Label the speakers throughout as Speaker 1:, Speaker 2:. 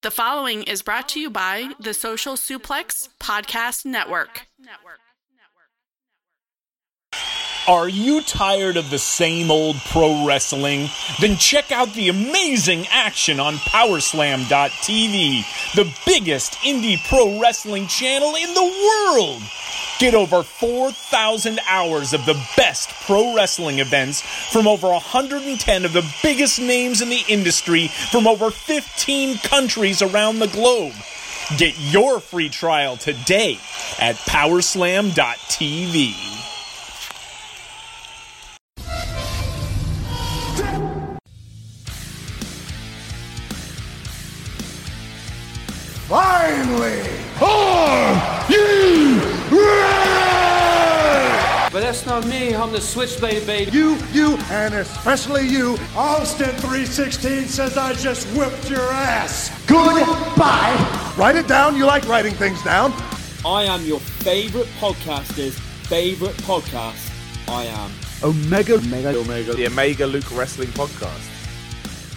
Speaker 1: The following is brought to you by the Social Suplex Podcast Network.
Speaker 2: Are you tired of the same old pro wrestling? Then check out the amazing action on Powerslam.tv, the biggest indie pro wrestling channel in the world. Get over 4,000 hours of the best pro wrestling events from over 110 of the biggest names in the industry from over 15 countries around the globe. Get your free trial today at Powerslam.tv.
Speaker 3: Finally, are you ready?
Speaker 4: But that's not me. I'm the switchblade baby.
Speaker 3: You, you, and especially you. Austin 316 says I just whipped your ass. Goodbye. Write it down. You like writing things down.
Speaker 4: I am your favorite podcaster's favorite podcast. I am.
Speaker 3: Omega, Omega,
Speaker 5: Omega, the Omega Luke Wrestling Podcast.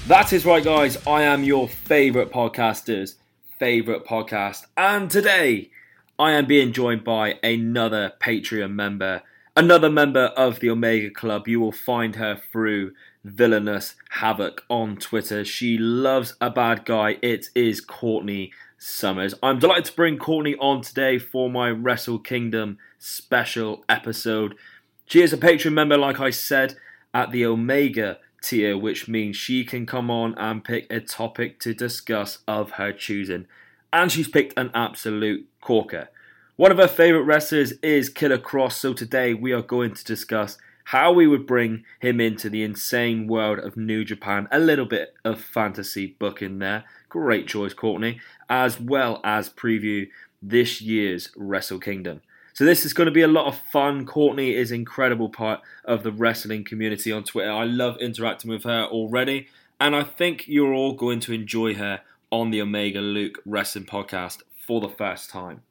Speaker 4: That is right, guys. I am your favorite podcaster's favorite podcast. And today, I am being joined by another Patreon member, another member of the Omega Club. You will find her through Villainous Havoc on Twitter. She loves a bad guy. It is Courtney Summers. I'm delighted to bring Courtney on today for my Wrestle Kingdom special episode. She is a Patreon member, like I said, at the Omega tier, which means she can come on and pick a topic to discuss of her choosing. And she's picked an absolute corker. One of her favourite wrestlers is Killer Kross, so today we are going to discuss how we would bring him into the insane world of New Japan. A little bit of fantasy booking there. Great choice, Courtney. As well as preview this year's Wrestle Kingdom. So this is going to be a lot of fun. Courtney is incredible part of the wrestling community on Twitter. I love interacting with her already, and I think you're all going to enjoy her on the Omega Luke Wrestling Podcast for the first time.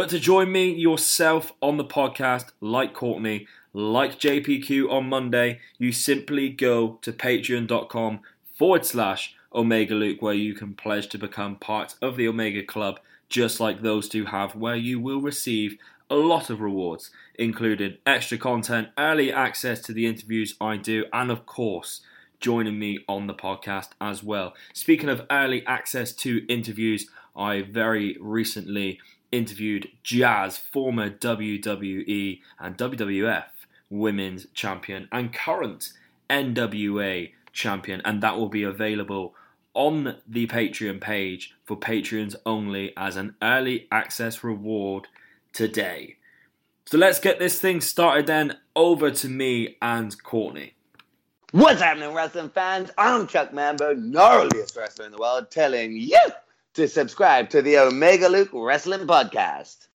Speaker 4: But to join me yourself on the podcast, like Courtney, like JPQ on Monday, you simply go to patreon.com forward slash Omega Luke, where you can pledge to become part of the Omega Club just like those two have, where you will receive a lot of rewards, including extra content, early access to the interviews I do, and of course, joining me on the podcast as well. Speaking of early access to interviews, I very recently interviewed Jazz, former WWE and WWF Women's Champion and current NWA Champion, and that will be available on the Patreon page for patrons only as an early access reward today. So let's get this thing started then. Over to me and Courtney.
Speaker 6: What's happening, wrestling fans? I'm Chuck Mambo, gnarliest wrestler in the world, telling you to subscribe to the Omega Luke Wrestling Podcast.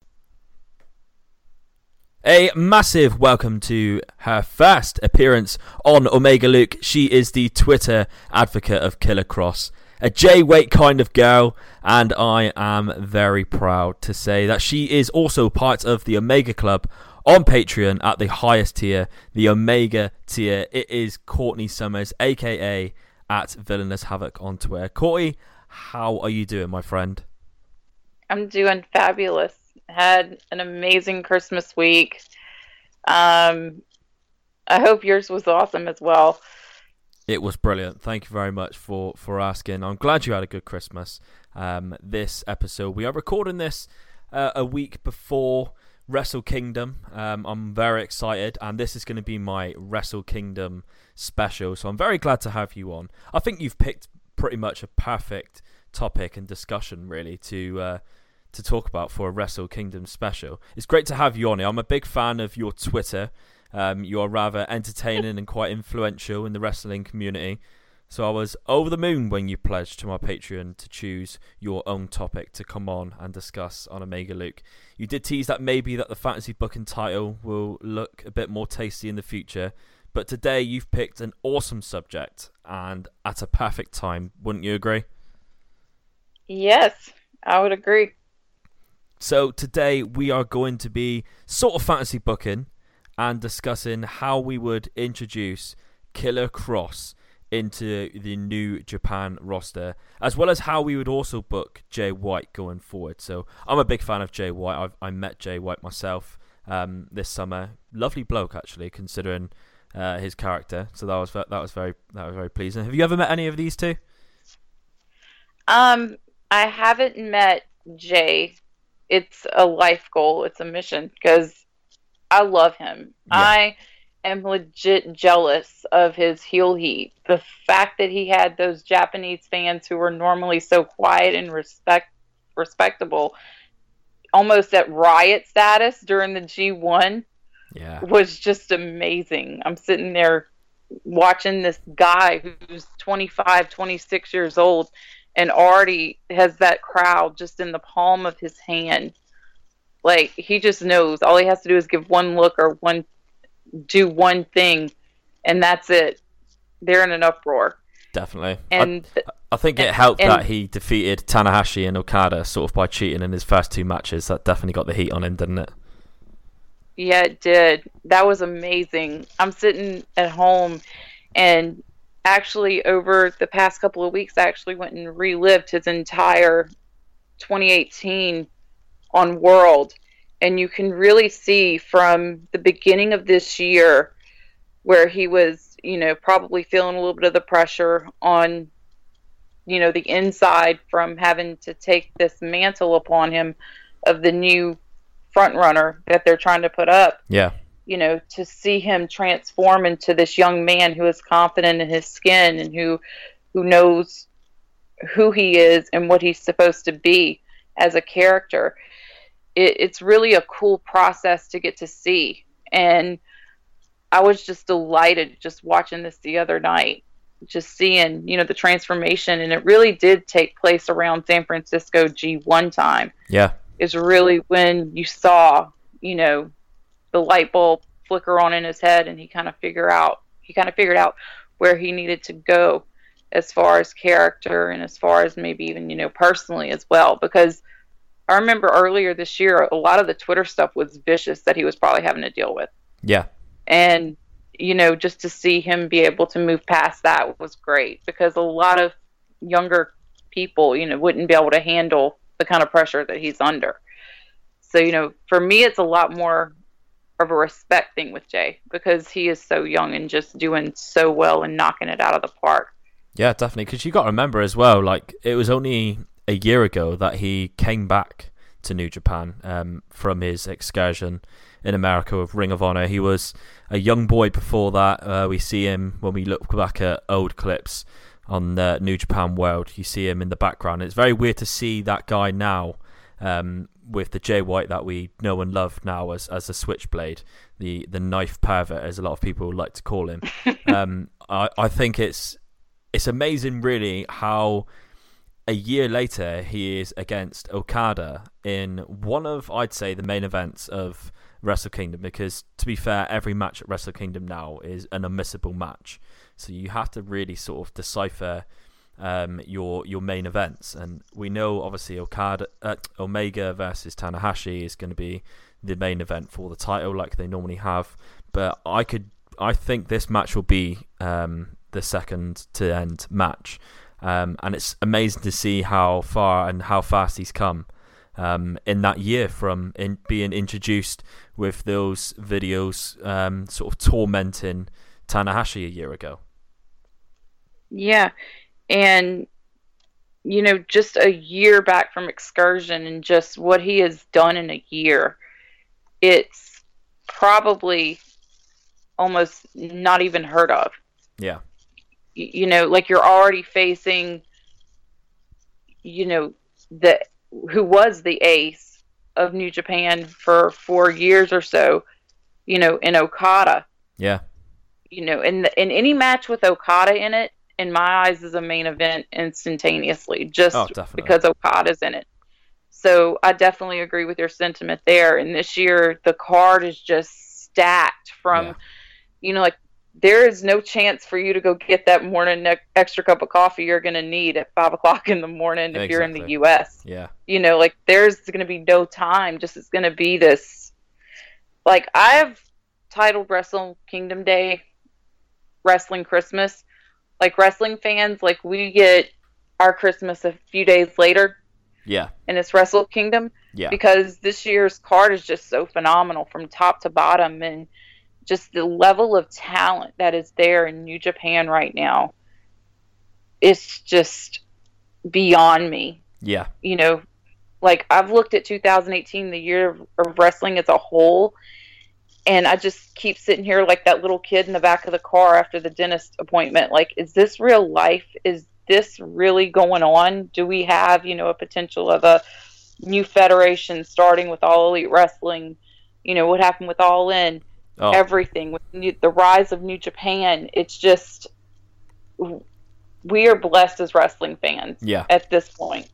Speaker 7: A massive welcome to her first appearance on Omega Luke. She is the Twitter advocate of Killer Kross, a Jay White kind of girl, and I am very proud to say that she is also part of the Omega Club on Patreon at the highest tier, the Omega tier. It is Courtney Summers, aka at Villainous Havoc on Twitter. Courtney, how are you doing, my friend?
Speaker 8: I'm doing fabulous had an amazing Christmas week. Um, I hope yours was awesome as well.
Speaker 7: It was brilliant. Thank you very much for for asking. I'm glad you had a good Christmas. Um, this episode, we are recording this uh, a week before Wrestle Kingdom. Um, I'm very excited, and this is going to be my Wrestle Kingdom special. So I'm very glad to have you on. I think you've picked pretty much a perfect topic and discussion, really, to uh, to talk about for a Wrestle Kingdom special. It's great to have you on here. I'm a big fan of your Twitter. Um, you are rather entertaining and quite influential in the wrestling community. So I was over the moon when you pledged to my Patreon to choose your own topic to come on and discuss on Omega Luke. You did tease that maybe that the fantasy booking title will look a bit more tasty in the future, but today you've picked an awesome subject and at a perfect time, wouldn't you agree?
Speaker 8: Yes, I would agree.
Speaker 7: So today we are going to be sort of fantasy booking and discussing how we would introduce Killer Kross
Speaker 4: into the new Japan roster, as well as how we would also book Jay White going forward. So I'm a big fan of Jay White. I've, I met Jay White myself um, this summer. Lovely bloke, actually, considering uh, his character. So that was that was very that was very pleasing. Have you ever met any of these two?
Speaker 8: Um, I haven't met Jay. It's a life goal. It's a mission because I love him. Yeah. I am legit jealous of his heel heat. The fact that he had those Japanese fans who were normally so quiet and respect respectable, almost at riot status during the G1,
Speaker 4: yeah.
Speaker 8: was just amazing. I'm sitting there watching this guy who's 25, 26 years old and already has that crowd just in the palm of his hand. Like he just knows all he has to do is give one look or one do one thing and that's it. They're in an uproar.
Speaker 4: Definitely.
Speaker 8: And
Speaker 4: I, I think it helped and, that he defeated Tanahashi and Okada sort of by cheating in his first two matches. That definitely got the heat on him, didn't it?
Speaker 8: Yeah, it did. That was amazing. I'm sitting at home and actually over the past couple of weeks I actually went and relived his entire 2018 on World and you can really see from the beginning of this year where he was, you know, probably feeling a little bit of the pressure on you know the inside from having to take this mantle upon him of the new front runner that they're trying to put up.
Speaker 4: Yeah.
Speaker 8: You know, to see him transform into this young man who is confident in his skin and who who knows who he is and what he's supposed to be as a character. It, it's really a cool process to get to see. And I was just delighted just watching this the other night just seeing you know the transformation and it really did take place around san francisco g1 time
Speaker 4: yeah
Speaker 8: is really when you saw you know the light bulb flicker on in his head and he kind of figure out he kind of figured out where he needed to go as far as character and as far as maybe even you know personally as well. Because i remember earlier this year a lot of the twitter stuff was vicious that he was probably having to deal with.
Speaker 4: Yeah.
Speaker 8: And you know, just to see him be able to move past that was great because a lot of younger people, you know, wouldn't be able to handle the kind of pressure that he's under. So, you know, for me, it's a lot more of a respect thing with Jay because he is so young and just doing so well and knocking it out of the park.
Speaker 4: Yeah, definitely. Because you got to remember as well, like, it was only a year ago that he came back to New Japan um, from his excursion in America with Ring of Honor. He was a young boy before that. Uh, we see him when we look back at old clips on the New Japan World. You see him in the background. It's very weird to see that guy now um, with the Jay White that we know and love now as as a Switchblade, the the knife pervert, as a lot of people like to call him. um, I I think it's it's amazing, really, how a year later he is against Okada in one of I'd say the main events of Wrestle Kingdom because to be fair, every match at Wrestle Kingdom now is an unmissable match. So you have to really sort of decipher um, your your main events, and we know obviously Okada, uh, Omega versus Tanahashi is going to be the main event for the title, like they normally have. But I could, I think this match will be um, the second to end match, um, and it's amazing to see how far and how fast he's come um, in that year from in being introduced with those videos um, sort of tormenting Tanahashi a year ago.
Speaker 8: Yeah. And, you know, just a year back from excursion and just what he has done in a year, it's probably almost not even heard of.
Speaker 4: Yeah.
Speaker 8: You know, like you're already facing, you know, the who was the ace of New Japan for four years or so, you know, in Okada.
Speaker 4: Yeah.
Speaker 8: You know, in the, in any match with Okada in it, in my eyes, is a main event instantaneously, just oh, because Okada's in it. So I definitely agree with your sentiment there. And this year, the card is just stacked from, yeah. you know, like there is no chance for you to go get that morning extra cup of coffee you're going to need at five o'clock in the morning if exactly. you're in the U.S.
Speaker 4: Yeah,
Speaker 8: you know, like there's going to be no time. Just it's going to be this. Like I've titled Wrestle Kingdom Day, Wrestling Christmas, like wrestling fans, like we get our Christmas a few days later.
Speaker 4: Yeah,
Speaker 8: and it's Wrestle Kingdom.
Speaker 4: Yeah,
Speaker 8: because this year's card is just so phenomenal from top to bottom. And just the level of talent that is there in New Japan right now. It's just beyond me.
Speaker 4: yeah,
Speaker 8: You know, like I've looked at 2018, the year of, of wrestling as a whole, and I just keep sitting here like that little kid in the back of the car after the dentist appointment. Like, is this real life? Is this really going on? Do we have, you know, a potential of a new federation starting with All Elite Wrestling? You know, what happened with All In?
Speaker 4: oh,
Speaker 8: Everything with new, the rise of New Japan. It's just we are blessed as wrestling fans
Speaker 4: yeah.
Speaker 8: at this point.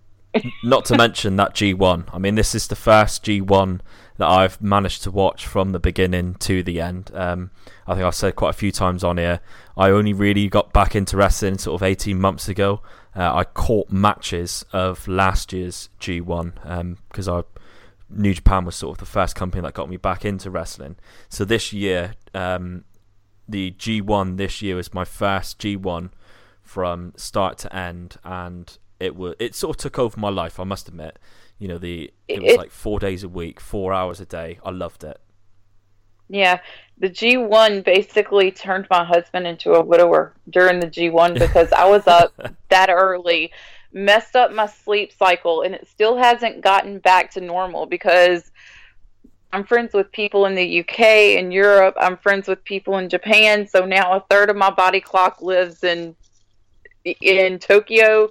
Speaker 4: Not to mention that G1. I mean, this is the first G1 that I've managed to watch from the beginning to the end. Um, I think I've said quite a few times on here. I only really got back into wrestling sort of 18 months ago. Uh, I caught matches of last year's G1 because I New Japan was sort of the first company that got me back into wrestling. So this year, um, the G1 this year was my first G1 from start to end, and it was it sort of took over my life. I must admit, you know, the it was
Speaker 8: It-
Speaker 4: like four days a week, four hours a day. I loved it.
Speaker 8: Yeah, the G1 basically turned my husband into a widower during the G1 because I was up that early, messed up my sleep cycle, and it still hasn't gotten back to normal because I'm friends with people in the UK and Europe. I'm friends with people in Japan. So now a third of my body clock lives in in Tokyo,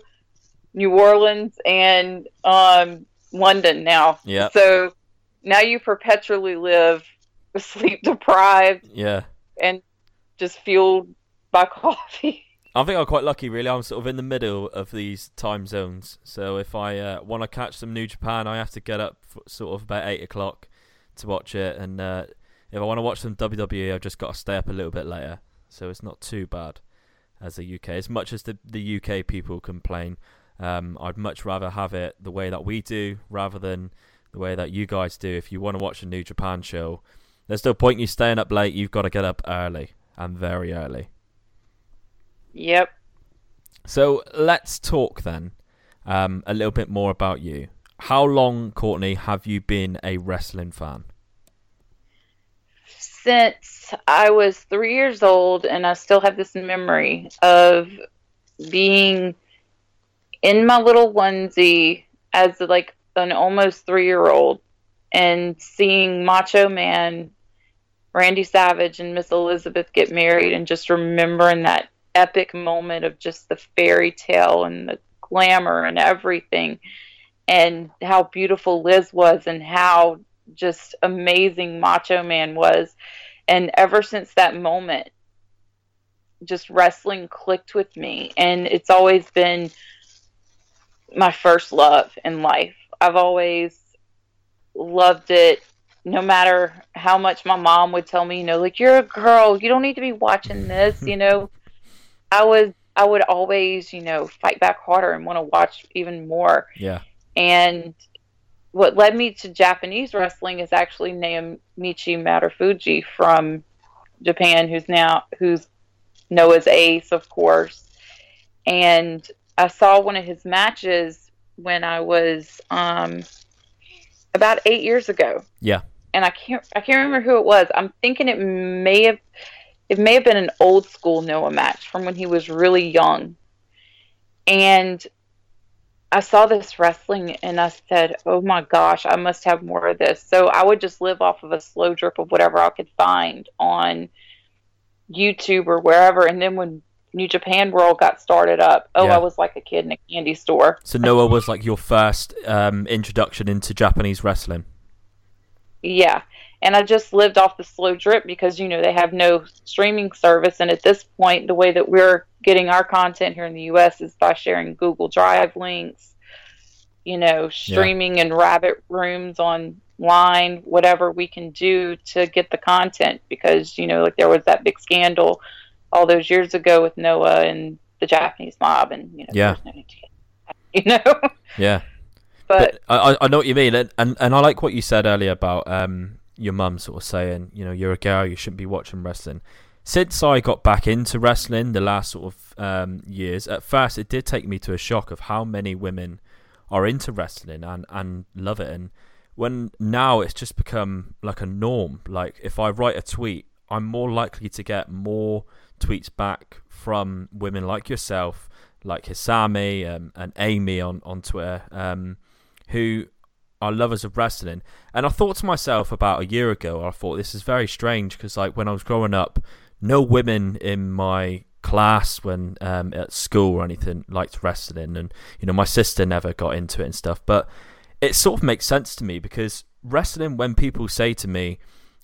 Speaker 8: New Orleans, and um, London now.
Speaker 4: Yeah.
Speaker 8: So now you perpetually live sleep deprived
Speaker 4: Yeah.
Speaker 8: and just fueled by coffee.
Speaker 4: I think I'm quite lucky, really. I'm sort of in the middle of these time zones. So if I uh, want to catch some New Japan, I have to get up sort of about eight o'clock to watch it. And uh, if I want to watch some WWE, I've just got to stay up a little bit later. So it's not too bad as the UK. As much as the the UK people complain, um, I'd much rather have it the way that we do rather than the way that you guys do. If you want to watch a New Japan show, there's no point in you staying up late. You've got to get up early and very early.
Speaker 8: Yep.
Speaker 4: So let's talk then um, a little bit more about you. How long, Courtney, have you been a wrestling fan?
Speaker 8: Since I was three years old, and I still have this memory of being in my little onesie as like an almost three year old and seeing Macho Man, Randy Savage, and Miss Elizabeth get married, and just remembering that epic moment of just the fairy tale and the glamour and everything, and how beautiful Liz was, and how just amazing Macho Man was. And ever since that moment, just wrestling clicked with me. And it's always been my first love in life. I've always loved it no matter how much my mom would tell me, you know, like you're a girl, you don't need to be watching this, you know. I was I would always, you know, fight back harder and want to watch even more.
Speaker 4: Yeah.
Speaker 8: And what led me to Japanese wrestling is actually Naomichi Marufuji from Japan, who's now who's Noah's ace, of course. And I saw one of his matches when I was um, about eight years ago.
Speaker 4: Yeah.
Speaker 8: And I can't I can't remember who it was. I'm thinking it may have it may have been an old school Noah match from when he was really young. And I saw this wrestling and I said, "Oh my gosh, I must have more of this." So I would just live off of a slow drip of whatever I could find on YouTube or wherever. And then when New Japan World got started up, oh,
Speaker 4: Yeah.
Speaker 8: I was like a kid in a candy store.
Speaker 4: So Noah was like your first um, introduction into Japanese wrestling.
Speaker 8: Yeah. And I just lived off the slow drip because, you know, they have no streaming service. And at this point, the way that we're getting our content here in the U.S. is by sharing Google Drive links, you know, streaming in rabbit rooms online, whatever we can do to get the content. Because, you know, like there was that big scandal all those years ago with Noah and the Japanese mob. And, you know,
Speaker 4: Yeah.
Speaker 8: no get, you know?
Speaker 4: Yeah.
Speaker 8: but
Speaker 4: But I, I- I know what you mean, and, and and I like what you said earlier about um your mum sort of saying, you know, you're a girl, you shouldn't be watching wrestling. since I got back into wrestling the last sort of um, years, at first it did take me to a shock of how many women are into wrestling and, and love it. And when now it's just become like a norm. Like if I write a tweet, I'm more likely to get more tweets back from women like yourself, like Hisami um, and Amy on on Twitter, um, who are lovers of wrestling. And I thought to myself about a year ago, I thought this is very strange because like when I was growing up, no women in my class when um, at school or anything liked wrestling, and you know my sister never got into it and stuff. But it sort of makes sense to me because wrestling, when people say to me,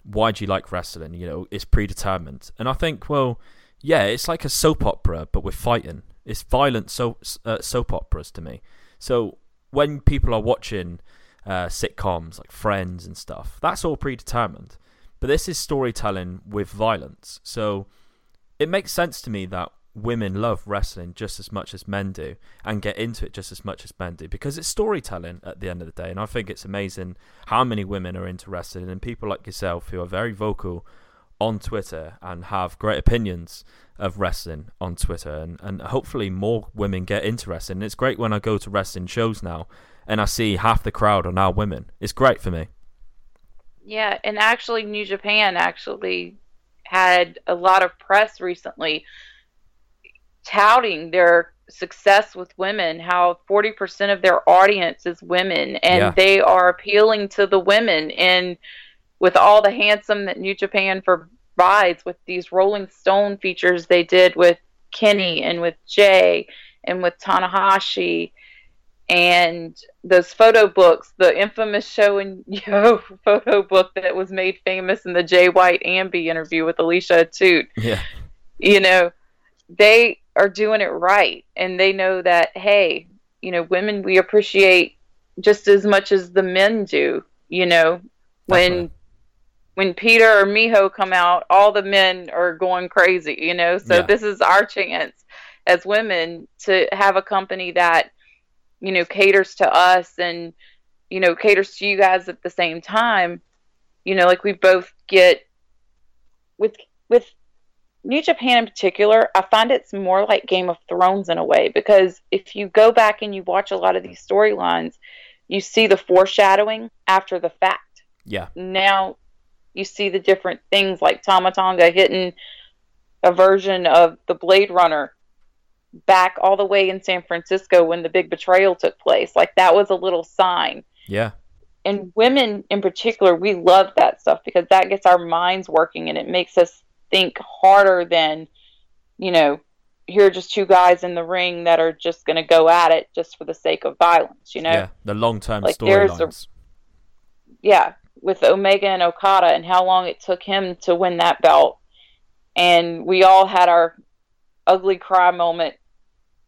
Speaker 4: "Why do you like wrestling?" You know, it's predetermined, and I think, well, yeah, it's like a soap opera but with fighting. It's violent so uh, soap operas to me. So when people are watching uh, sitcoms like Friends and stuff, that's all predetermined. But this is storytelling with violence. So it makes sense to me that women love wrestling just as much as men do and get into it just as much as men do because it's storytelling at the end of the day. And I think it's amazing how many women are into wrestling and people like yourself who are very vocal on Twitter and have great opinions of wrestling on Twitter. And, and hopefully more women get into wrestling. And it's great when I go to wrestling shows now and I see half the crowd are now women. It's great for me.
Speaker 8: Yeah, and actually, New Japan actually had a lot of press recently touting their success with women, how 40% of their audience is women, and yeah. they are appealing to the women. And with all the handsome that New Japan provides, with these Rolling Stone features they did with Kenny and with Jay and with Tanahashi and those photo books, the infamous Sho and Yoh photo book that was made famous in the Jay White Ambi interview with Alicia Atout.
Speaker 4: Yeah.
Speaker 8: You know, they are doing it right and they know that hey, you know, women we appreciate just as much as the men do, you know, when Definitely. when Pieter or Miho come out, all the men are going crazy, you know. So yeah. this is our chance as women to have a company that you know caters to us and you know caters to you guys at the same time you know like we both get with with New Japan in particular, I find it's more like Game of Thrones in a way because if you go back and you watch a lot of these storylines, you see the foreshadowing after the fact.
Speaker 4: Yeah.
Speaker 8: Now you see the different things like Tama Tonga hitting a version of the Blade Runner back all the way in San Francisco when the big betrayal took place. Like that was a little sign.
Speaker 4: Yeah.
Speaker 8: And women in particular, we love that stuff because that gets our minds working and it makes us think harder than, you know, here are just two guys in the ring that are just going to go at it just for the sake of violence, you know? Yeah,
Speaker 4: the long term like storylines.
Speaker 8: Yeah, with Omega and Okada and how long it took him to win that belt. And we all had our ugly cry moment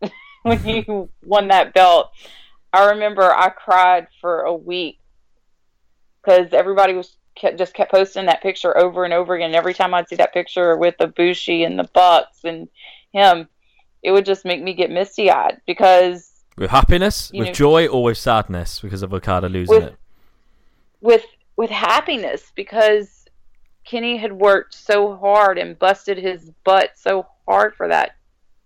Speaker 8: when he won that belt. I remember I cried for a week because everybody was kept, just kept posting that picture over and over again. Every time I'd see that picture with the Bushi and the Bucks and him, it would just make me get misty eyed because
Speaker 4: with happiness, with know, joy, or with sadness because of Okada losing
Speaker 8: with,
Speaker 4: it.
Speaker 8: With with happiness because Kenny had worked so hard and busted his butt so hard for that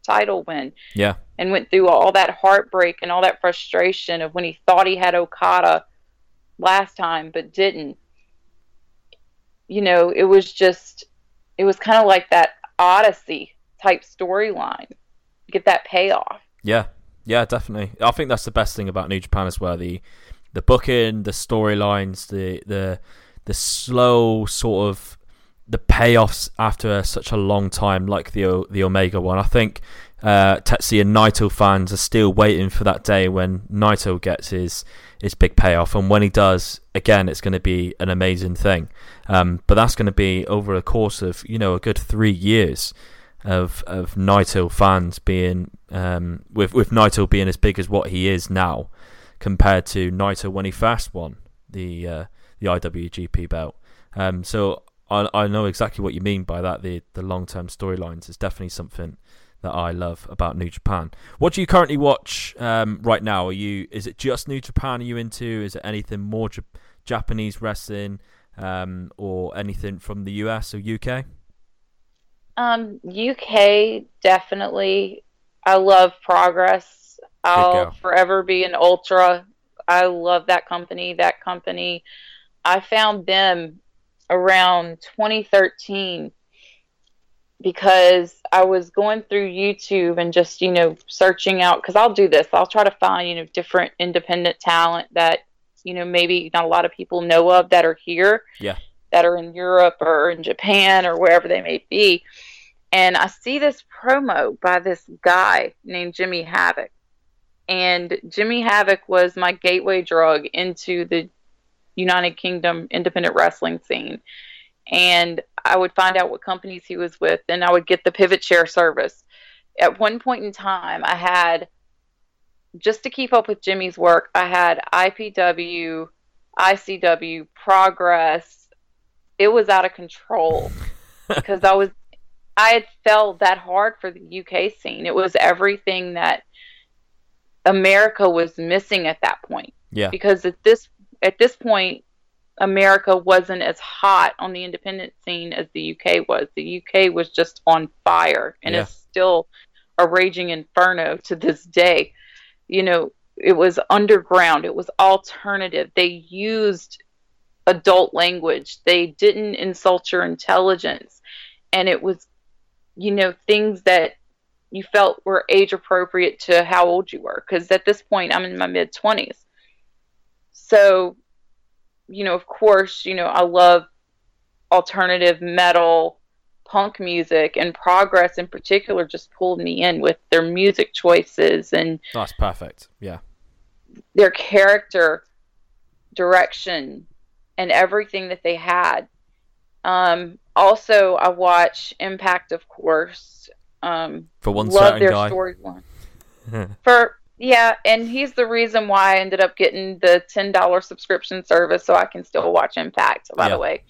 Speaker 8: title win.
Speaker 4: Yeah.
Speaker 8: And went through all that heartbreak and all that frustration of when he thought he had Okada last time but didn't. You know, it was just it was kind of like that Odyssey type storyline. Get that payoff.
Speaker 4: Yeah. Yeah, definitely. I think that's the best thing about New Japan as well. The the booking, the storylines, the the the slow sort of the payoffs after such a long time, like the the Omega one. I think uh, Tetsuya and Naito fans are still waiting for that day when Naito gets his his big payoff, and when he does, again, it's going to be an amazing thing. Um, but that's going to be over a course of you know a good three years of of Naito fans being um, with with Naito being as big as what he is now, compared to Naito when he first won the uh, the IWGP belt. Um, so I I know exactly what you mean by that. The the long term storylines is definitely something that I love about New Japan. What do you currently watch um, right now? Are you is it just New Japan? Are you into? Is it anything more J- Japanese wrestling um, or anything from the US or UK?
Speaker 8: Um, UK definitely. I love Progress. I'll forever be an ultra. I love that company. That company. I found them around 2013 because I was going through YouTube and just, you know, searching out because I'll do this. I'll try to find, you know, different independent talent that, you know, maybe not a lot of people know of that are here
Speaker 4: Yeah.
Speaker 8: that are in Europe or in Japan or wherever they may be. And I see this promo by this guy named Jimmy Havoc. And Jimmy Havoc was my gateway drug into the United Kingdom independent wrestling scene. And I would find out what companies he was with, and I would get the pivot share service. At one point in time, I had, just to keep up with Jimmy's work, I had IPW, ICW, Progress. It was out of control because I was, I had fell that hard for the UK scene. It was everything that America was missing at that point
Speaker 4: Yeah.
Speaker 8: because at this at this point America wasn't as hot on the independent scene as the UK was. The UK was just on fire and
Speaker 4: Yeah.
Speaker 8: it's still a raging inferno to this day. You know, it was underground, it was alternative. They used adult language. They didn't insult your intelligence. And it was you know, things that you felt were age appropriate to how old you were because at this point I'm in my mid 20s. So, you know, of course, you know, I love alternative metal, punk music, and Progress in particular just pulled me in with their music choices and
Speaker 4: That's perfect. Yeah.
Speaker 8: their character direction and everything that they had. Um, also, I watch Impact, of course. Um,
Speaker 4: For one
Speaker 8: love
Speaker 4: certain
Speaker 8: their
Speaker 4: guy.
Speaker 8: storyline. For yeah, and he's the reason why I ended up getting the ten dollar subscription service, so I can still watch Impact. By
Speaker 4: Yeah.
Speaker 8: the way,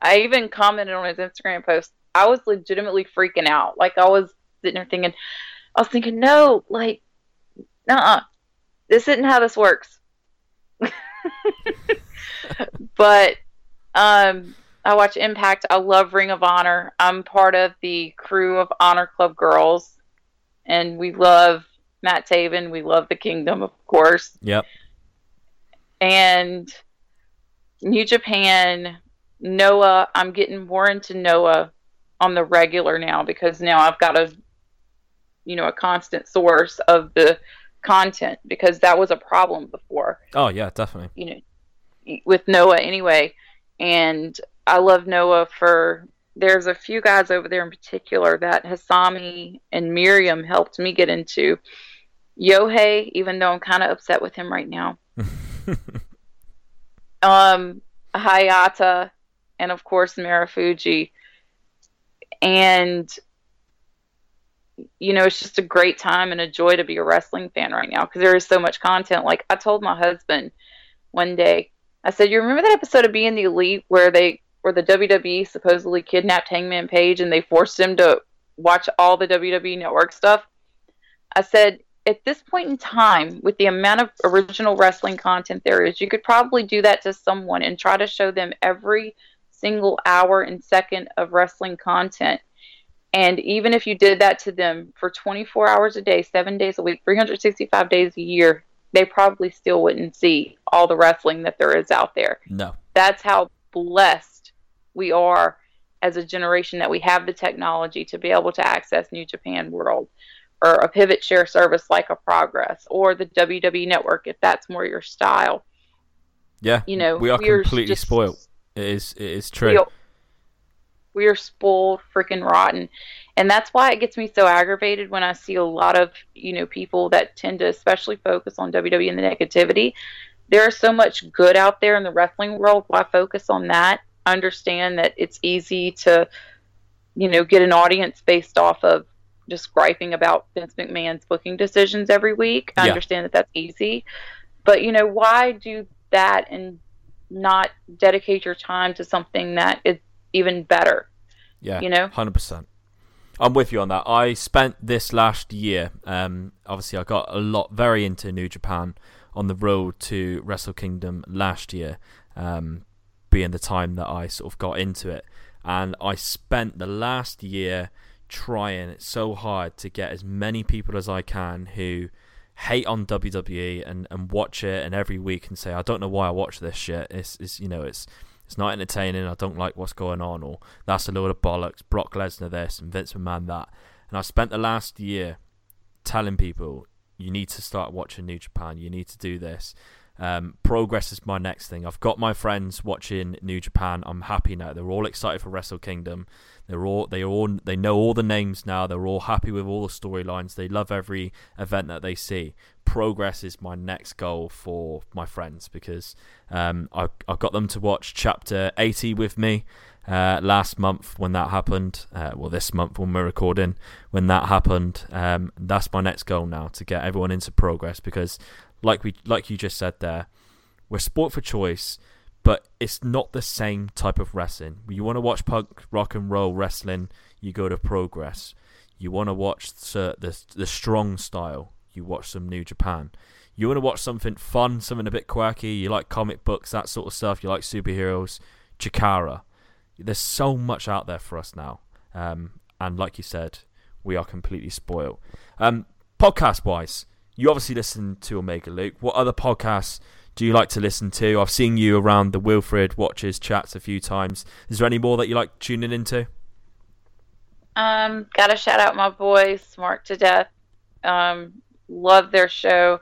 Speaker 8: I even commented on his Instagram post. I was legitimately freaking out. Like I was sitting there thinking, I was thinking, no, like, uh, this isn't how this works. but um, I watch Impact. I love Ring of Honor. I'm part of the crew of Honor Club Girls, and we love Matt Taven. We love the Kingdom, of course,
Speaker 4: Yep.
Speaker 8: and New Japan. Noah. I'm getting more into Noah on the regular now because now I've got a, you know, a constant source of the content because that was a problem before
Speaker 4: Oh yeah, definitely.
Speaker 8: you know, with Noah anyway. And I love Noah for. There's a few guys over there in particular that Hasami and Miriam helped me get into. Yohei, even though I'm kind of upset with him right now. um, Hayata, and of course Marufuji. And you know, it's just a great time and a joy to be a wrestling fan right now because there is so much content. Like I told my husband one day, I said, "You remember that episode of Being the Elite where they where the WWE supposedly kidnapped Hangman Page and they forced him to watch all the WWE network stuff?" I said, "At this point in time, with the amount of original wrestling content there is, you could probably do that to someone and try to show them every single hour and second of wrestling content." And even if you did that to them for 24 hours a day, seven days a week, 365 days a year, they probably still wouldn't see all the wrestling that there is out there.
Speaker 4: No.
Speaker 8: That's how blessed we are as a generation that we have the technology to be able to access New Japan World or a pivot share service like a Progress or the WWE Network if that's more your style.
Speaker 4: Yeah.
Speaker 8: You know,
Speaker 4: we are completely
Speaker 8: just-
Speaker 4: spoiled. It is. It is
Speaker 8: We
Speaker 4: true.
Speaker 8: are, we are spoiled freaking rotten. And that's why it gets me so aggravated when I see a lot of, you know, people that tend to especially focus on WWE and the negativity. There is so much good out there in the wrestling world. Why focus on that? Understand that it's easy to, you know, get an audience based off of just griping about Vince McMahon's booking decisions every week. I
Speaker 4: Yeah.
Speaker 8: understand that that's easy. But, you know, why do that and not dedicate your time to something that is even better?
Speaker 4: Yeah,
Speaker 8: you know?
Speaker 4: hundred percent. I'm with you on that. I spent this last year. Um, obviously, I got a lot very into New Japan on the road to Wrestle Kingdom last year, um, being the time that I sort of got into it, and I spent the last year trying so hard to get as many people as I can who hate on WWE and, and watch it and every week and say I don't know why I watch this shit. It's, it's you know it's it's not entertaining. I don't like what's going on or that's a load of bollocks. Brock Lesnar this and Vince McMahon that. And I spent the last year telling people you need to start watching New Japan. You need to do this. Um, progress is my next thing. I've got my friends watching New Japan. I'm happy now. They're all excited for Wrestle Kingdom. They're all they all they know all the names now. They're all happy with all the storylines. They love every event that they see. Progress is my next goal for my friends because um, I I got them to watch Chapter 80 with me. Uh, last month when that happened, uh, well, this month when we're recording, when that happened, um, that's my next goal now to get everyone into progress because like we like you just said there, we're sport for choice, but it's not the same type of wrestling. You want to watch punk rock and roll wrestling, you go to Progress. You want to watch the, the the strong style, you watch some New Japan. You want to watch something fun, something a bit quirky. You like comic books, that sort of stuff. You like superheroes, Chikara. There's so much out there for us now, um, and like you said, we are completely spoiled. Um, podcast wise, you obviously listen to Omega Luke. What other podcasts do you like to listen to? I've seen you around the Wilfred Watches chats a few times. Is there any more that you like tuning into?
Speaker 8: Um, gotta shout out my boys, Smart to Death. Um, love their show.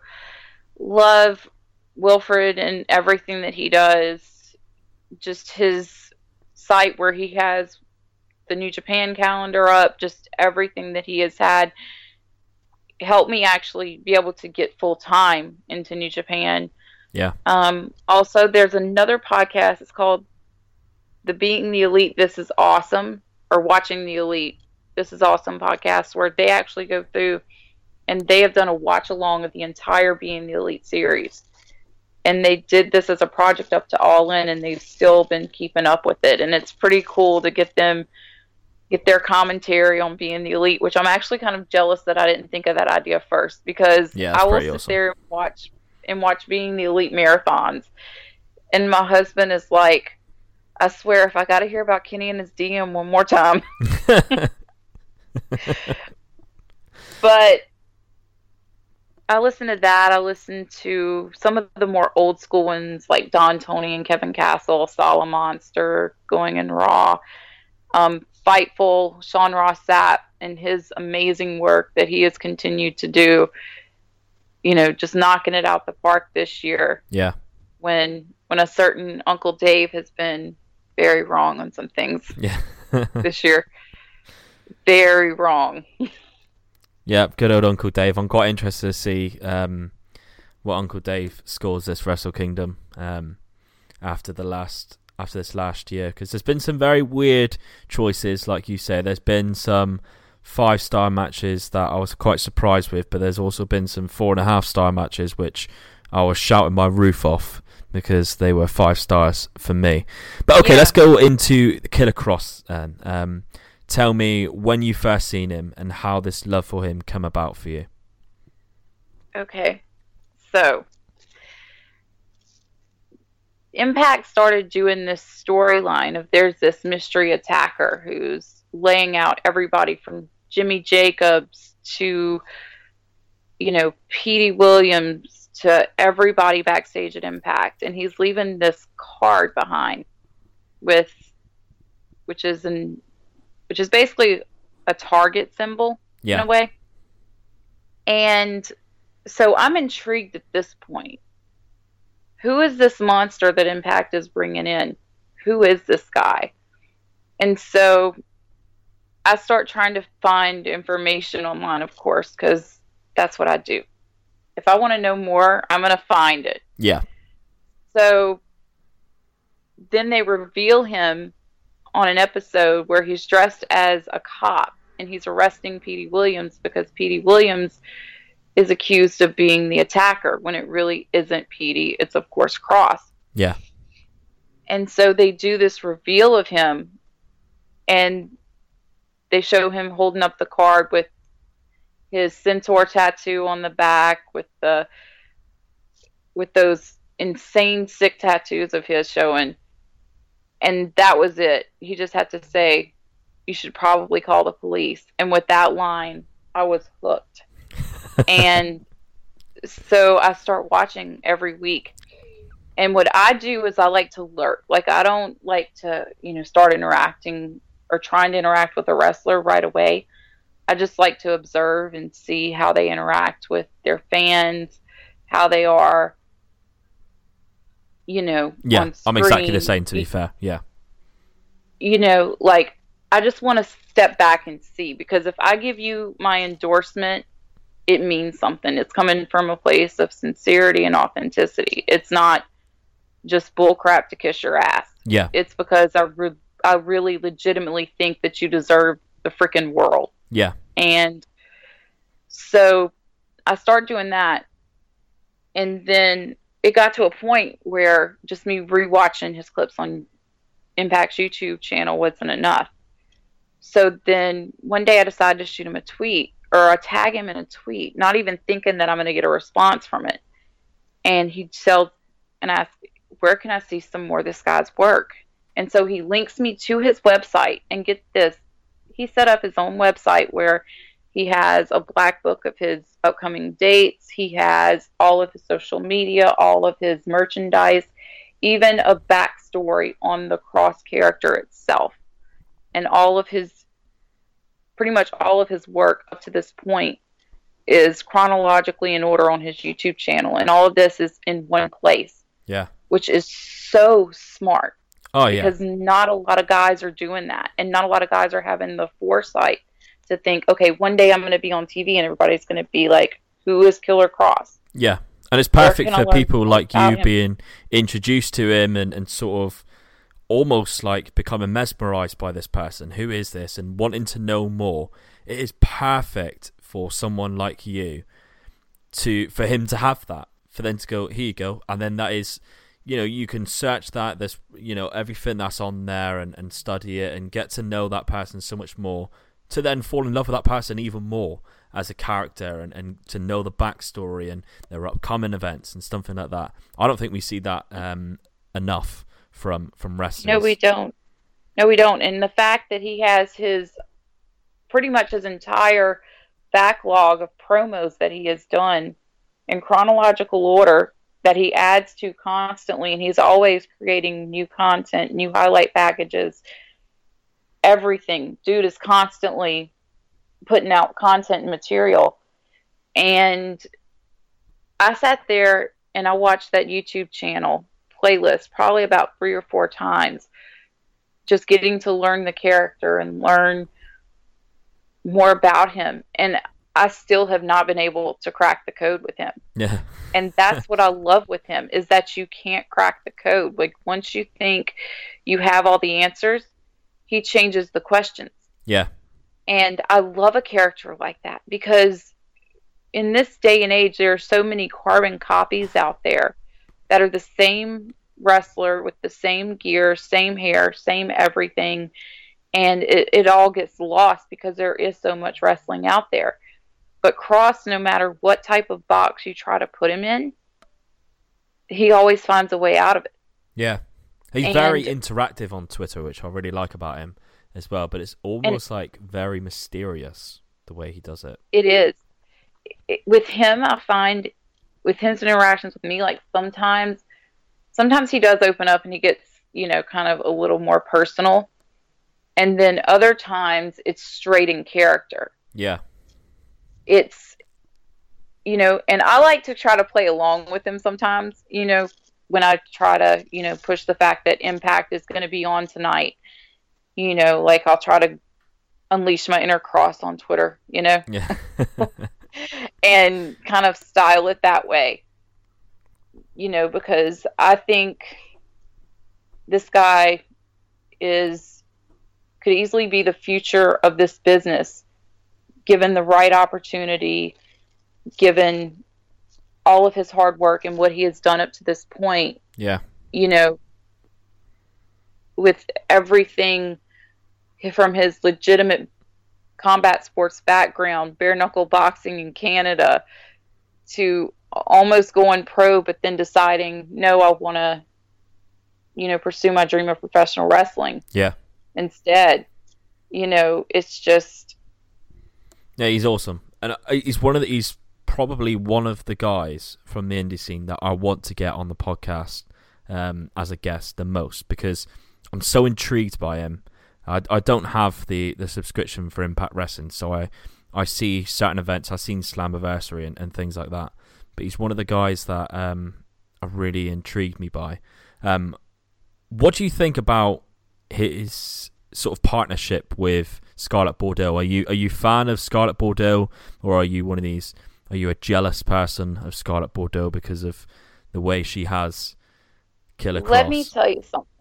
Speaker 8: Love Wilfred and everything that he does. Just his site where he has the New Japan calendar up, just everything that he has had helped me actually be able to get full time into New Japan.
Speaker 4: Yeah.
Speaker 8: Um, also, there's another podcast. It's called the Being the Elite. This is awesome, or Watching the Elite. This is awesome podcast where they actually go through and they have done a watch along of the entire Being the Elite series. And they did this as a project up to All In, and they've still been keeping up with it. And it's pretty cool to get them get their commentary on being the elite, which I'm actually kind of jealous that I didn't think of that idea first because
Speaker 4: Yeah,
Speaker 8: I will sit
Speaker 4: awesome.
Speaker 8: there and watch and watch being the elite marathons. And my husband is like, I swear if I gotta hear about Kenny and his DM one more time. but I listen to that. I listen to some of the more old school ones like Don Tony and Kevin Castle, Solomonster, Going in Raw, um, Fightful, Sean Ross Sapp, and his amazing work that he has continued to do. You know, just knocking it out the park this year
Speaker 4: Yeah.
Speaker 8: when when a certain Uncle Dave has been very wrong on some things
Speaker 4: Yeah.
Speaker 8: this year. Very wrong.
Speaker 4: Yeah, good old Uncle Dave. I'm quite interested to see um, what Uncle Dave scores this Wrestle Kingdom um, after the last after this last year because there's been some very weird choices, like you say. There's been some five star matches that I was quite surprised with, but there's also been some four and a half star matches which I was shouting my roof off because they were five stars for me. But okay,
Speaker 8: Yeah.
Speaker 4: let's go into Killer Kross then. Um, tell me when you first seen him and how this love for him come about for you.
Speaker 8: Okay. So Impact started doing this storyline of there's this mystery attacker who's laying out everybody from Jimmy Jacobs to you know Petey Williams to everybody backstage at Impact and he's leaving this card behind with which is an which is basically a target symbol in a way. And so I'm intrigued at this point. Who is this monster that Impact is bringing in? Who is this guy? And so I start trying to find information online, of course, because that's what I do. If I want to know more, I'm going to find it.
Speaker 4: Yeah.
Speaker 8: So then they reveal him on an episode where he's dressed as a cop and he's arresting Petey Williams because Petey Williams is accused of being the attacker when it really isn't Petey. It's, of course, Kross.
Speaker 4: Yeah.
Speaker 8: And so they do this reveal of him and they show him holding up the card with his centaur tattoo on the back with the with those insane sick tattoos of his showing and that was it he just had to say you should probably call the police. And with that line, I was hooked. And so I start watching every week. And what I do is I like to lurk. Like I don't like to, you know, start interacting or trying to interact with a wrestler right away. I just like to observe and see how they interact with their fans, how they are, you know.
Speaker 4: Yeah, I'm exactly the same. To be fair, yeah.
Speaker 8: You know, like I just want to step back and see because if I give you my endorsement, it means something. It's coming from a place of sincerity and authenticity. It's not just bullcrap to kiss your ass.
Speaker 4: Yeah.
Speaker 8: It's because I re- I really legitimately think that you deserve the freaking world.
Speaker 4: Yeah.
Speaker 8: And so I started doing that. And then it got to a point where just me rewatching his clips on Impact's YouTube channel wasn't enough. So then one day I decided to shoot him a tweet or I tag him in a tweet, not even thinking that I'm going to get a response from it. And he tells and asks, Where can I see some more of this guy's work? And so he links me to his website and get this. He set up his own website where he has a black book of his upcoming dates. He has all of his social media, all of his merchandise, even a backstory on the Kross character itself. And all of his, pretty much all of his work up to this point is chronologically in order on his YouTube channel. And all of this is in one place.
Speaker 4: Yeah.
Speaker 8: Which is so smart.
Speaker 4: Oh yeah.
Speaker 8: Because not a lot of guys are doing that, and not a lot of guys are having the foresight to think, okay, one day I'm going to be on TV and everybody's going to be like, "Who is Killer Kross?"
Speaker 4: Yeah, and it's perfect for people like you being introduced to him and and sort of almost like becoming mesmerized by this person. Who is this? And wanting to know more. It is perfect for someone like you to for him to have that. For them to go, here you go, and then that is you know you can search that there's you know everything that's on there and, and study it and get to know that person so much more to then fall in love with that person even more as a character and, and to know the backstory and their upcoming events and something like that i don't think we see that um, enough from from wrestlers.
Speaker 8: no we don't. No we don't. And the fact that he has his pretty much his entire backlog of promos that he has done in chronological order that he adds to constantly and he's always creating new content new highlight packages everything dude is constantly putting out content and material. And i sat there and i watched that youtube channel playlist probably about three or four times just getting to learn the character and learn more about him and I still have not been able to crack the code with him.
Speaker 4: Yeah.
Speaker 8: and that's what I love with him is that you can't crack the code. Like once you think you have all the answers, he changes the questions.
Speaker 4: Yeah.
Speaker 8: And I love a character like that because in this day and age there are so many carbon copies out there that are the same wrestler with the same gear, same hair, same everything and it, it all gets lost because there is so much wrestling out there but Kross, no matter what type of box you try to put him in, he always finds a way out of it.
Speaker 4: Yeah. He's and, very interactive on Twitter, which I really like about him as well. But it's almost like very mysterious the way he does it.
Speaker 8: It is. with him, I find with his interactions with me, like sometimes, sometimes he does open up and he gets, you know, kind of a little more personal. And then other times it's straight in character.
Speaker 4: Yeah
Speaker 8: it's you know and i like to try to play along with him sometimes you know when i try to you know push the fact that impact is going to be on tonight you know like i'll try to unleash my inner Kross on twitter you know
Speaker 4: yeah
Speaker 8: and kind of style it that way you know because i think this guy is could easily be the future of this business given the right opportunity, given all of his hard work and what he has done up to this point.
Speaker 4: Yeah.
Speaker 8: You know, with everything from his legitimate combat sports background, bare knuckle boxing in Canada, to almost going pro, but then deciding, no, I want to, you know, pursue my dream of professional wrestling.
Speaker 4: Yeah.
Speaker 8: Instead, you know, it's just
Speaker 4: Yeah, he's awesome, and uh, he's one of the, he's probably one of the guys from the indie scene that I want to get on the podcast um, as a guest the most because I'm so intrigued by him. I, I don't have the, the subscription for Impact Wrestling, so I I see certain events. I've seen Slammiversary and, and things like that, but he's one of the guys that um, are really intrigued me by. Um, what do you think about his sort of partnership with Scarlett Bordeaux? Are you are you fan of Scarlett Bordeaux, or are you one of these? Are you a jealous person of Scarlett Bordeaux because of the way she has Killer Kross?
Speaker 8: Let me tell you something.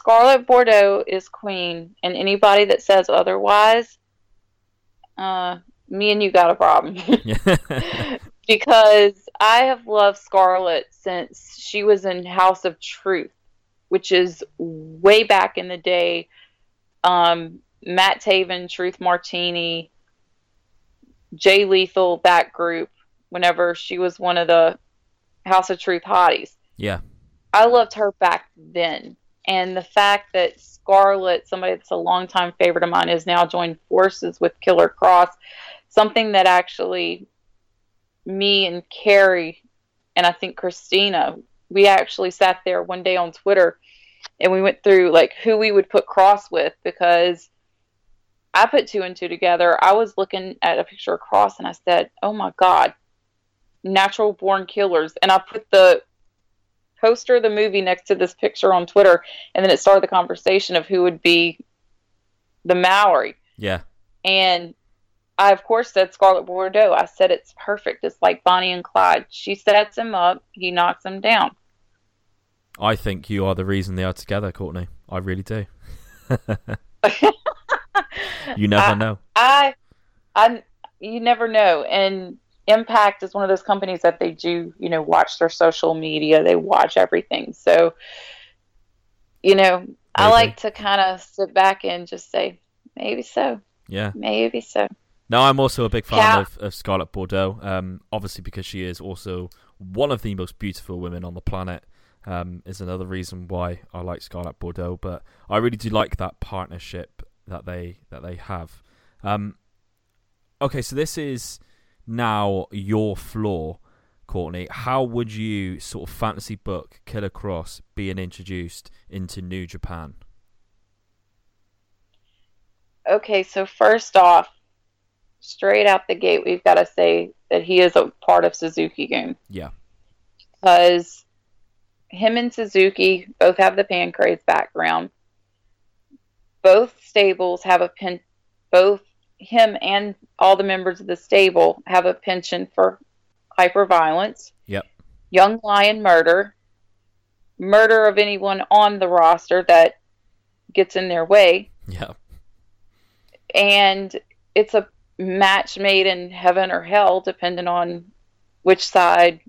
Speaker 8: Scarlett Bordeaux is queen, and anybody that says otherwise, uh, me and you got a problem. because I have loved Scarlett since she was in House of Truth, which is way back in the day. Um, Matt Taven, Truth Martini, Jay Lethal, that group, whenever she was one of the House of Truth hotties.
Speaker 4: Yeah.
Speaker 8: I loved her back then. And the fact that Scarlett, somebody that's a longtime favorite of mine, has now joined forces with Killer Kross, something that actually me and Carrie and I think Christina, we actually sat there one day on Twitter and we went through like who we would put Kross with because I put two and two together. I was looking at a picture of Kross and I said, "Oh my God, natural born killers!" And I put the poster of the movie next to this picture on Twitter, and then it started the conversation of who would be the Mallory.
Speaker 4: Yeah.
Speaker 8: And I, of course, said Scarlett Bordeaux. I said it's perfect. It's like Bonnie and Clyde. She sets him up, he knocks him down.
Speaker 4: I think you are the reason they are together, Courtney. I really do. you never
Speaker 8: I,
Speaker 4: know.
Speaker 8: I, I, you never know. And Impact is one of those companies that they do, you know, watch their social media. They watch everything. So, you know, maybe. I like to kind of sit back and just say, maybe so.
Speaker 4: Yeah.
Speaker 8: Maybe so.
Speaker 4: No, I'm also a big fan of, of Scarlett Bordeaux. Um, obviously because she is also one of the most beautiful women on the planet. Um, is another reason why I like Scarlett Bordeaux, but I really do like that partnership that they that they have. Um, okay, so this is now your floor, Courtney. How would you sort of fantasy book Killer Kross being introduced into New Japan?
Speaker 8: Okay, so first off, straight out the gate, we've got to say that he is a part of Suzuki-gun.
Speaker 4: Yeah.
Speaker 8: Because him and Suzuki both have the Pancrase background. Both stables have a pen. Both him and all the members of the stable have a penchant for hyperviolence.
Speaker 4: Yep.
Speaker 8: Young lion murder. Murder of anyone on the roster that gets in their way.
Speaker 4: Yep.
Speaker 8: And it's a match made in heaven or hell, depending on which side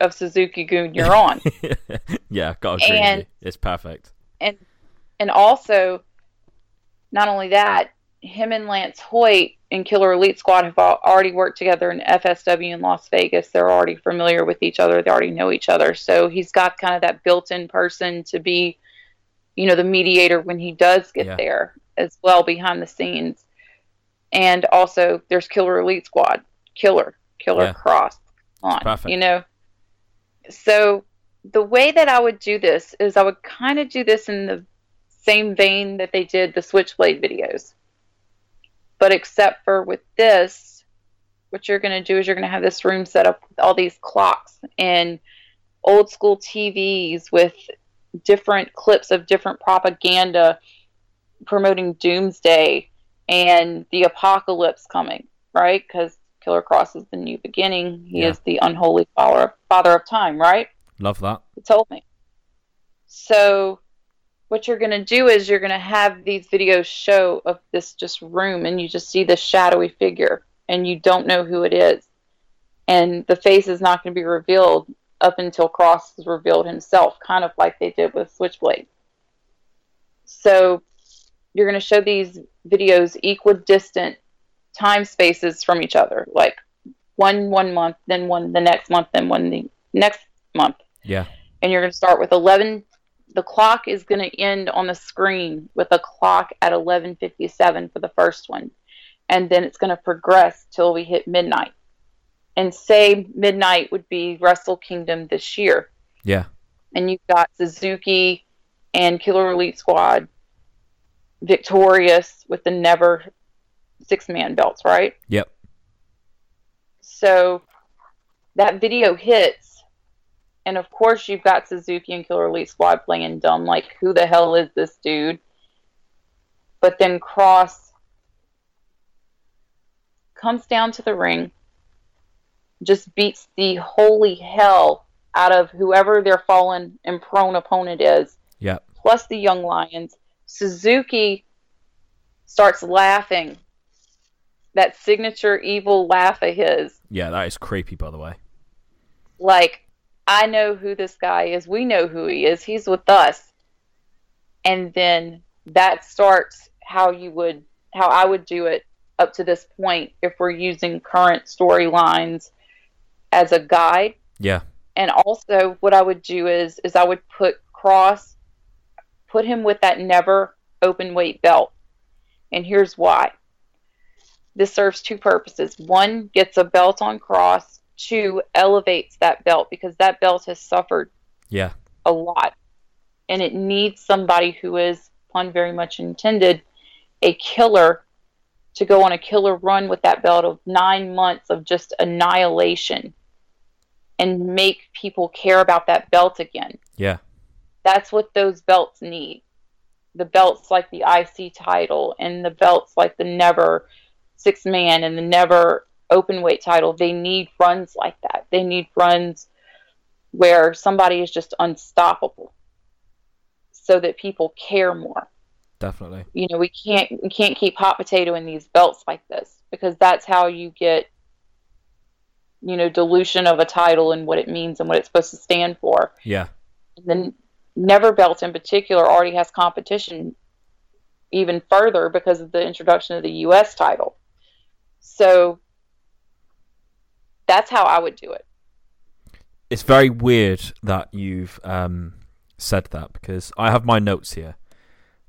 Speaker 8: of Suzuki-gun you're on.
Speaker 4: yeah, got. And, it's perfect.
Speaker 8: And and also, not only that, him and Lance Hoyt and Killer Elite Squad have already worked together in FSW in Las Vegas. They're already familiar with each other. They already know each other. So he's got kind of that built-in person to be, you know, the mediator when he does get yeah. there as well behind the scenes. And also, there's Killer Elite Squad, Killer, Killer yeah. Kross on, you know. So the way that I would do this is I would kind of do this in the same vein that they did the Switchblade videos. But except for with this, what you're going to do is you're going to have this room set up with all these clocks and old school TVs with different clips of different propaganda promoting doomsday and the apocalypse coming, right? Because Killer Kross is the new beginning. He yeah. is the unholy father, father of time, right?
Speaker 4: Love that.
Speaker 8: He told me. So, what you're going to do is you're going to have these videos show of this just room, and you just see this shadowy figure, and you don't know who it is. And the face is not going to be revealed up until Kross has revealed himself, kind of like they did with Switchblade. So, you're going to show these videos equidistant time spaces from each other, like one one month, then one the next month, then one the next month.
Speaker 4: Yeah.
Speaker 8: And you're going to start with 11 the clock is going to end on the screen with a clock at 11:57 for the first one and then it's going to progress till we hit midnight and say midnight would be Wrestle Kingdom this year
Speaker 4: Yeah.
Speaker 8: and you've got Suzuki and Killer Elite Squad victorious with the never six man belts, right?
Speaker 4: Yep.
Speaker 8: So that video hits, and of course you've got Suzuki and Killer Elite Squad playing dumb, like who the hell is this dude? But then Kross comes down to the ring, just beats the holy hell out of whoever their fallen and prone opponent is,
Speaker 4: Yep.
Speaker 8: plus the Young Lions. Suzuki starts laughing. That signature evil laugh of his.
Speaker 4: Yeah, that is creepy, by the way.
Speaker 8: Like, I know who this guy is. We know who he is. He's with us. And then that starts how you would, how I would do it up to this point if we're using current storylines as a guide.
Speaker 4: Yeah.
Speaker 8: And also, what I would do is, is I would put Kross, put him with that never open weight belt. And here's why. This serves two purposes. One, gets a belt on Kross. Two, elevates that belt because that belt has suffered
Speaker 4: Yeah.
Speaker 8: a lot. And it needs somebody who is, pun very much intended, a killer to go on a killer run with that belt of nine months of just annihilation and make people care about that belt again.
Speaker 4: Yeah.
Speaker 8: That's what those belts need. The belts like the IC title and the belts like the never six man and the never open weight title, they need runs like that. They need runs where somebody is just unstoppable so that people care more.
Speaker 4: Definitely.
Speaker 8: You know, we can't we can't keep hot potato in these belts like this because that's how you get you know dilution of a title and what it means and what it's supposed to stand for.
Speaker 4: Yeah.
Speaker 8: The Never belt in particular already has competition even further because of the introduction of the US title. So that's how I would do it.
Speaker 4: It's very weird that you've um, said that because I have my notes here.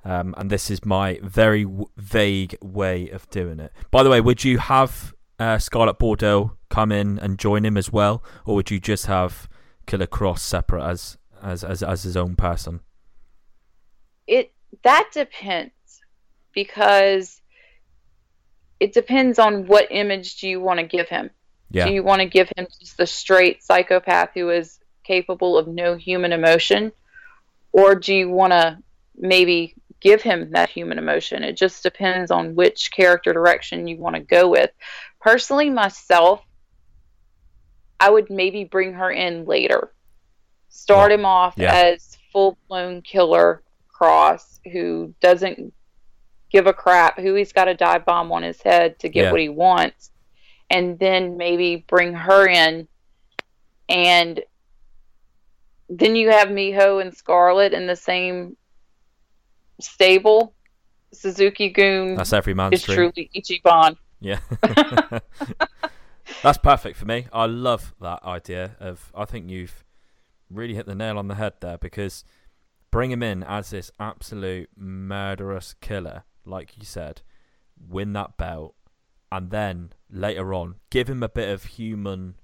Speaker 4: Um, and this is my very w- vague way of doing it. By the way, would you have uh, Scarlett Bordeaux come in and join him as well, or would you just have Killer Kross separate as as as, as his own person?
Speaker 8: It that depends because it depends on what image do you want to give him.
Speaker 4: Yeah,
Speaker 8: Do you want to give him just the straight psychopath who is capable of no human emotion? Or do you want to maybe give him that human emotion? It just depends on which character direction you want to go with. Personally, myself, I would maybe bring her in later. Start him off
Speaker 4: yeah.
Speaker 8: as full blown Killer Kross who doesn't give a crap who he's got a dive bomb on his head to get
Speaker 4: Yeah.
Speaker 8: what he wants and then maybe bring her in and then you have Miho and Scarlett in the same stable. Suzuki-gun
Speaker 4: that's every man's
Speaker 8: is
Speaker 4: dream.
Speaker 8: truly Ichiban.
Speaker 4: Yeah. That's perfect for me. I love that idea of I think you've really hit the nail on the head there because bring him in as this absolute murderous killer, like you said, win that belt, and then later on give him a bit of human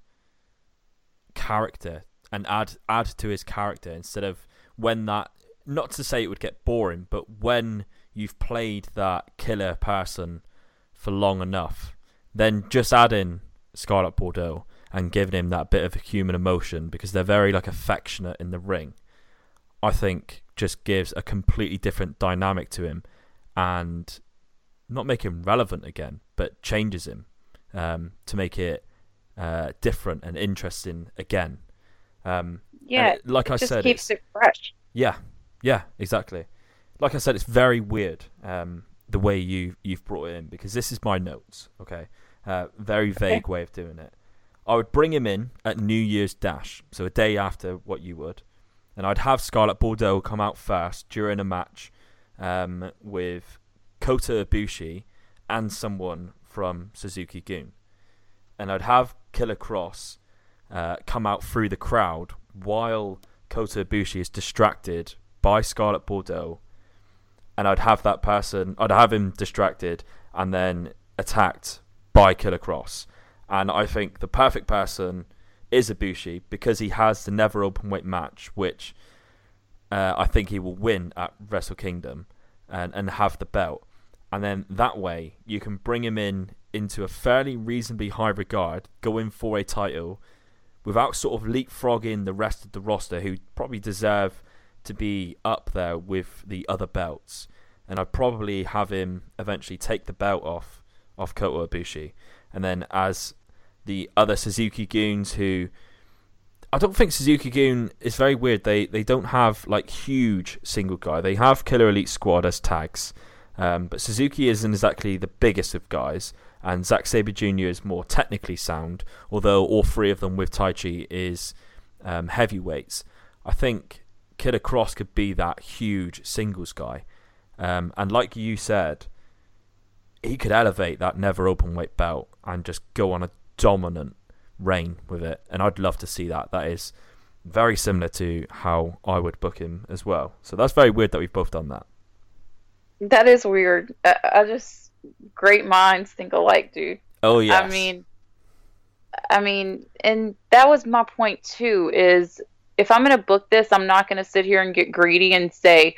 Speaker 4: character and add add to his character instead of when that not to say it would get boring, but when you've played that killer person for long enough, then just add in Scarlett Bordeaux and giving him that bit of human emotion because they're very like affectionate in the ring. I think just gives a completely different dynamic to him and not make him relevant again, but changes him um, to make it uh, different and interesting again. Um,
Speaker 8: Yeah,
Speaker 4: it- like
Speaker 8: it
Speaker 4: I
Speaker 8: just
Speaker 4: said,
Speaker 8: keeps it fresh.
Speaker 4: yeah, yeah, exactly. Like I said, it's very weird um, the way you you've brought it in because this is my notes. Okay, uh, very vague way of doing it. I would bring him in at New Year's Dash, so a day after what you would, and I'd have Scarlett Bordeaux come out first during a match um, with Kota Ibushi and someone from Suzuki Gun, and I'd have Killer Kross uh, come out through the crowd while Kota Ibushi is distracted by Scarlett Bordeaux, and I'd have that person, I'd have him distracted and then attacked by Killer Kross. And I think the perfect person is Ibushi because he has the never open weight match, which uh, I think he will win at Wrestle Kingdom and, and have the belt. And then that way you can bring him in into a fairly reasonably high regard, go in for a title without sort of leapfrogging the rest of the roster who probably deserve to be up there with the other belts. And I'd probably have him eventually take the belt off off Kota Ibushi. And then as the other Suzuki goons who I don't think Suzuki-gun is very weird. They they don't have like huge single guy. They have Killer Elite Squad as tags, um, but Suzuki isn't exactly the biggest of guys. And Zack Sabre Jr. is more technically sound, although all three of them with Taichi is um, heavyweights. I think Killer Kross could be that huge singles guy, um, and like you said, he could elevate that never open weight belt and just go on a dominant reign with it, and I'd love to see that. That is very similar to how I would book him as well. So that's very weird that we've both done that.
Speaker 8: That is weird. I, I just great minds think alike, dude.
Speaker 4: Oh yeah.
Speaker 8: I mean, I mean, and that was my point too. Is if I'm going to book this, I'm not going to sit here and get greedy and say,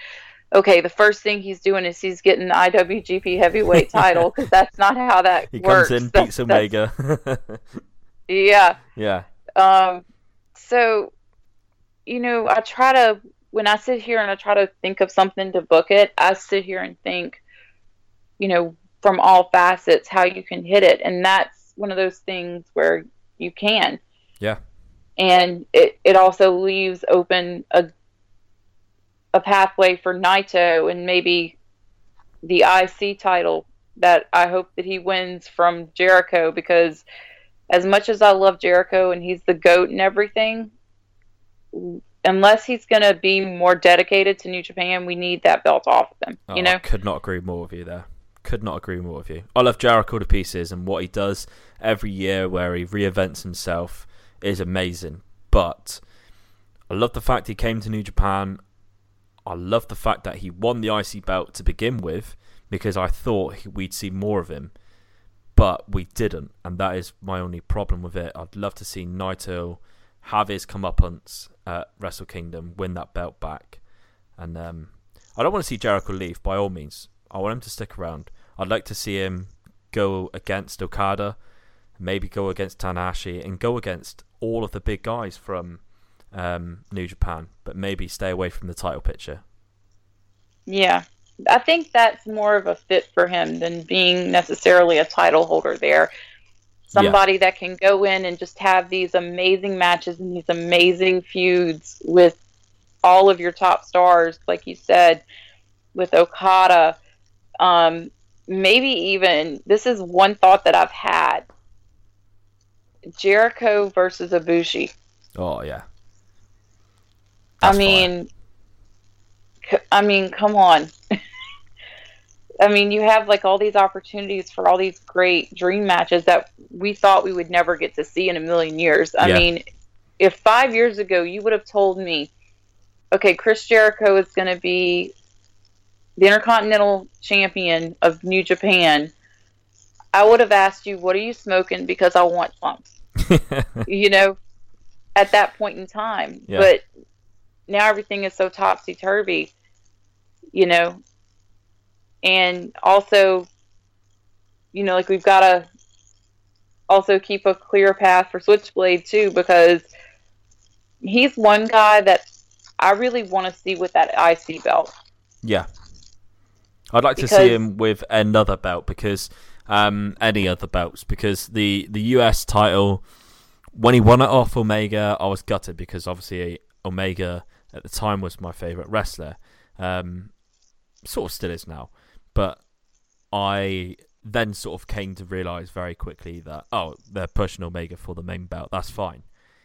Speaker 8: okay, the first thing he's doing is he's getting the IWGP Heavyweight title because that's not how that
Speaker 4: he
Speaker 8: works.
Speaker 4: comes in,
Speaker 8: That's-
Speaker 4: beats Omega.
Speaker 8: Yeah.
Speaker 4: yeah.
Speaker 8: Um, so, you know, I try to, when I sit here and I try to think of something to book it, I sit here and think, you know, from all facets how you can hit it. And that's one of those things where you can.
Speaker 4: Yeah.
Speaker 8: And it, it also leaves open a, a pathway for Naito and maybe the IC title that I hope that he wins from Jericho because as much as I love Jericho and he's the goat and everything, unless he's going to be more dedicated to New Japan, we need that belt off of him.
Speaker 4: Oh,
Speaker 8: you know,
Speaker 4: I could not agree more with you there. Could not agree more with you. I love Jericho to pieces, and what he does every year, where he reinvents himself, is amazing. But I love the fact he came to New Japan. I love the fact that he won the IC belt to begin with, because I thought we'd see more of him, but we didn't, and that is my only problem with it. I'd love to see Naito have his comeuppance at Wrestle Kingdom, win that belt back, and um, I don't want to see Jericho leave by all means. I want him to stick around. I'd like to see him go against Okada, maybe go against Tanahashi, and go against all of the big guys from um, New Japan, but maybe stay away from the title picture.
Speaker 8: yeah. I think that's more of a fit for him than being necessarily a title holder there. Somebody that can go in and just have these amazing matches and these amazing feuds with all of your top stars, like you said, with Okada. Um, maybe even this is one thought that I've had: Jericho versus Ibushi.
Speaker 4: Oh yeah.
Speaker 8: I
Speaker 4: That's
Speaker 8: mean, c- I mean, come on. I mean, you have like all these opportunities for all these great dream matches that we thought we would never get to see in a million years. I
Speaker 4: Yeah.
Speaker 8: mean, if five years ago you would have told me, okay, Chris Jericho is going to be the Intercontinental Champion of New Japan, I would have asked you, what are you smoking? Because I want some you know, at that point in time.
Speaker 4: Yeah.
Speaker 8: But now everything is so topsy turvy, you know. And also, you know, like we've got to also keep a clear path for Switchblade too, because he's one guy that I really want to see with that IC belt.
Speaker 4: Yeah. I'd like to see him with another belt because um, any other belts because the the US title when he won it off Omega, I was gutted because obviously Omega at the time was my favorite wrestler. Um, sort of still is now, but I then sort of came to realize very quickly that oh, they're pushing Omega for the main belt. That's fine.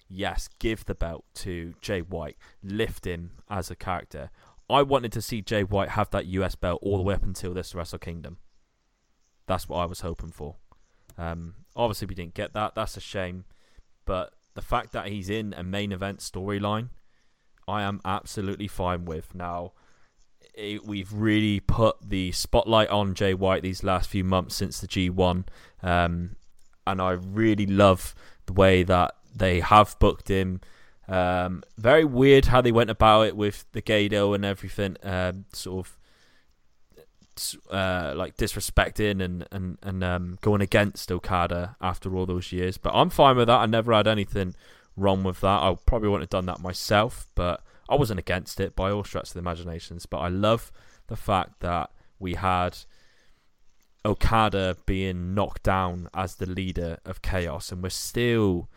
Speaker 4: Yes, give the belt to Jay White, lift him as a character. I wanted to see Jay White have that US belt all the way up until this Wrestle Kingdom. That's what I was hoping for. Um, obviously, we didn't get that. That's a shame. But the fact that he's in a main event storyline, I am absolutely fine with. Now, it, we've really put the spotlight on Jay White these last few months since the G1, um, and I really love the way that they have booked him. Um, very weird how they went about it with the Gedo and everything, um, sort of uh, like disrespecting and and and um, going against Okada after all those years. But I'm fine with that. I never had anything wrong with that. I probably wouldn't have done that myself, but I wasn't against it by all stretch of the imaginations. But I love the fact that we had Okada being knocked down as the leader of Chaos, and we're still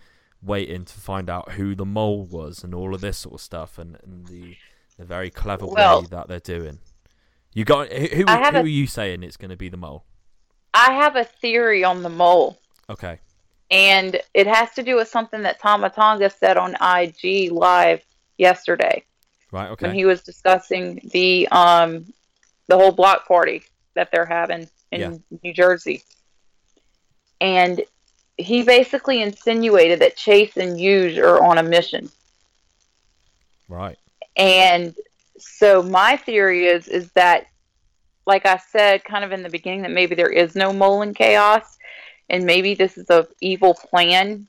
Speaker 4: waiting to find out who the mole was and all of this sort of stuff, and, and the the very clever
Speaker 8: Well-
Speaker 4: way that they're doing. You got who? Who, who
Speaker 8: a-
Speaker 4: are you saying it's going to be the mole?
Speaker 8: I have a theory on the mole,
Speaker 4: Okay.
Speaker 8: and it has to do with something that Tama Tonga said on IG Live yesterday
Speaker 4: Right. Okay.
Speaker 8: when he was discussing the um the whole block party that they're having in
Speaker 4: Yeah.
Speaker 8: New Jersey. And he basically insinuated that Chase and Hughes are on a mission.
Speaker 4: right.
Speaker 8: And so my theory is is that like I said kind of in the beginning that maybe there is no mole in chaos and maybe this is a evil plan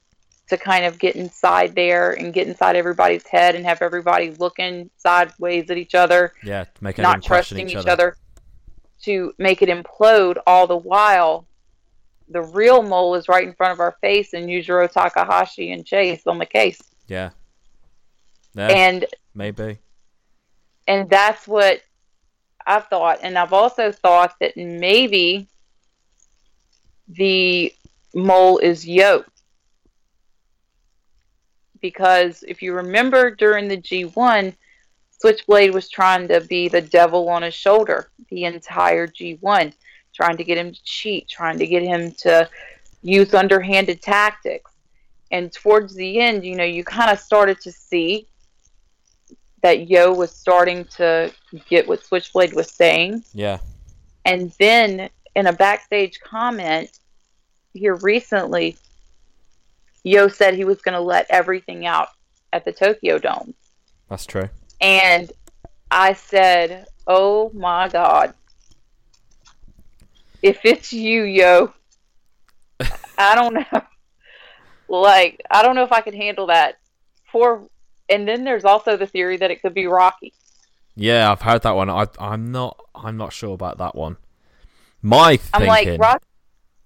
Speaker 8: to kind of get inside there and get inside everybody's head and have everybody looking sideways at each other,
Speaker 4: Yeah. Make
Speaker 8: not trusting
Speaker 4: each
Speaker 8: each
Speaker 4: other.
Speaker 8: other to make it implode all the while the real mole is right in front of our face and Yujiro Takahashi and Chase on the case.
Speaker 4: Yeah. Yeah.
Speaker 8: And
Speaker 4: maybe.
Speaker 8: and that's what I've thought. And I've also thought that maybe the mole is Yoh. Because if you remember during the G1, Switchblade was trying to be the devil on his shoulder the entire G1, trying to get him to cheat, trying to get him to use underhanded tactics. And towards the end, you know, you kind of started to see that Yoh was starting to get what Switchblade was saying.
Speaker 4: Yeah.
Speaker 8: And then in a backstage comment here recently, Yoh said he was going to let everything out at the Tokyo Dome.
Speaker 4: That's true.
Speaker 8: And I said, Oh my God. If it's you, Yoh, I don't know. Like, I don't know if I could handle that. For and then there's also the theory that it could be Rocky.
Speaker 4: Yeah, I've heard that one. I, I'm not. I'm not sure about that one. My
Speaker 8: I'm
Speaker 4: thinking
Speaker 8: like, Rock,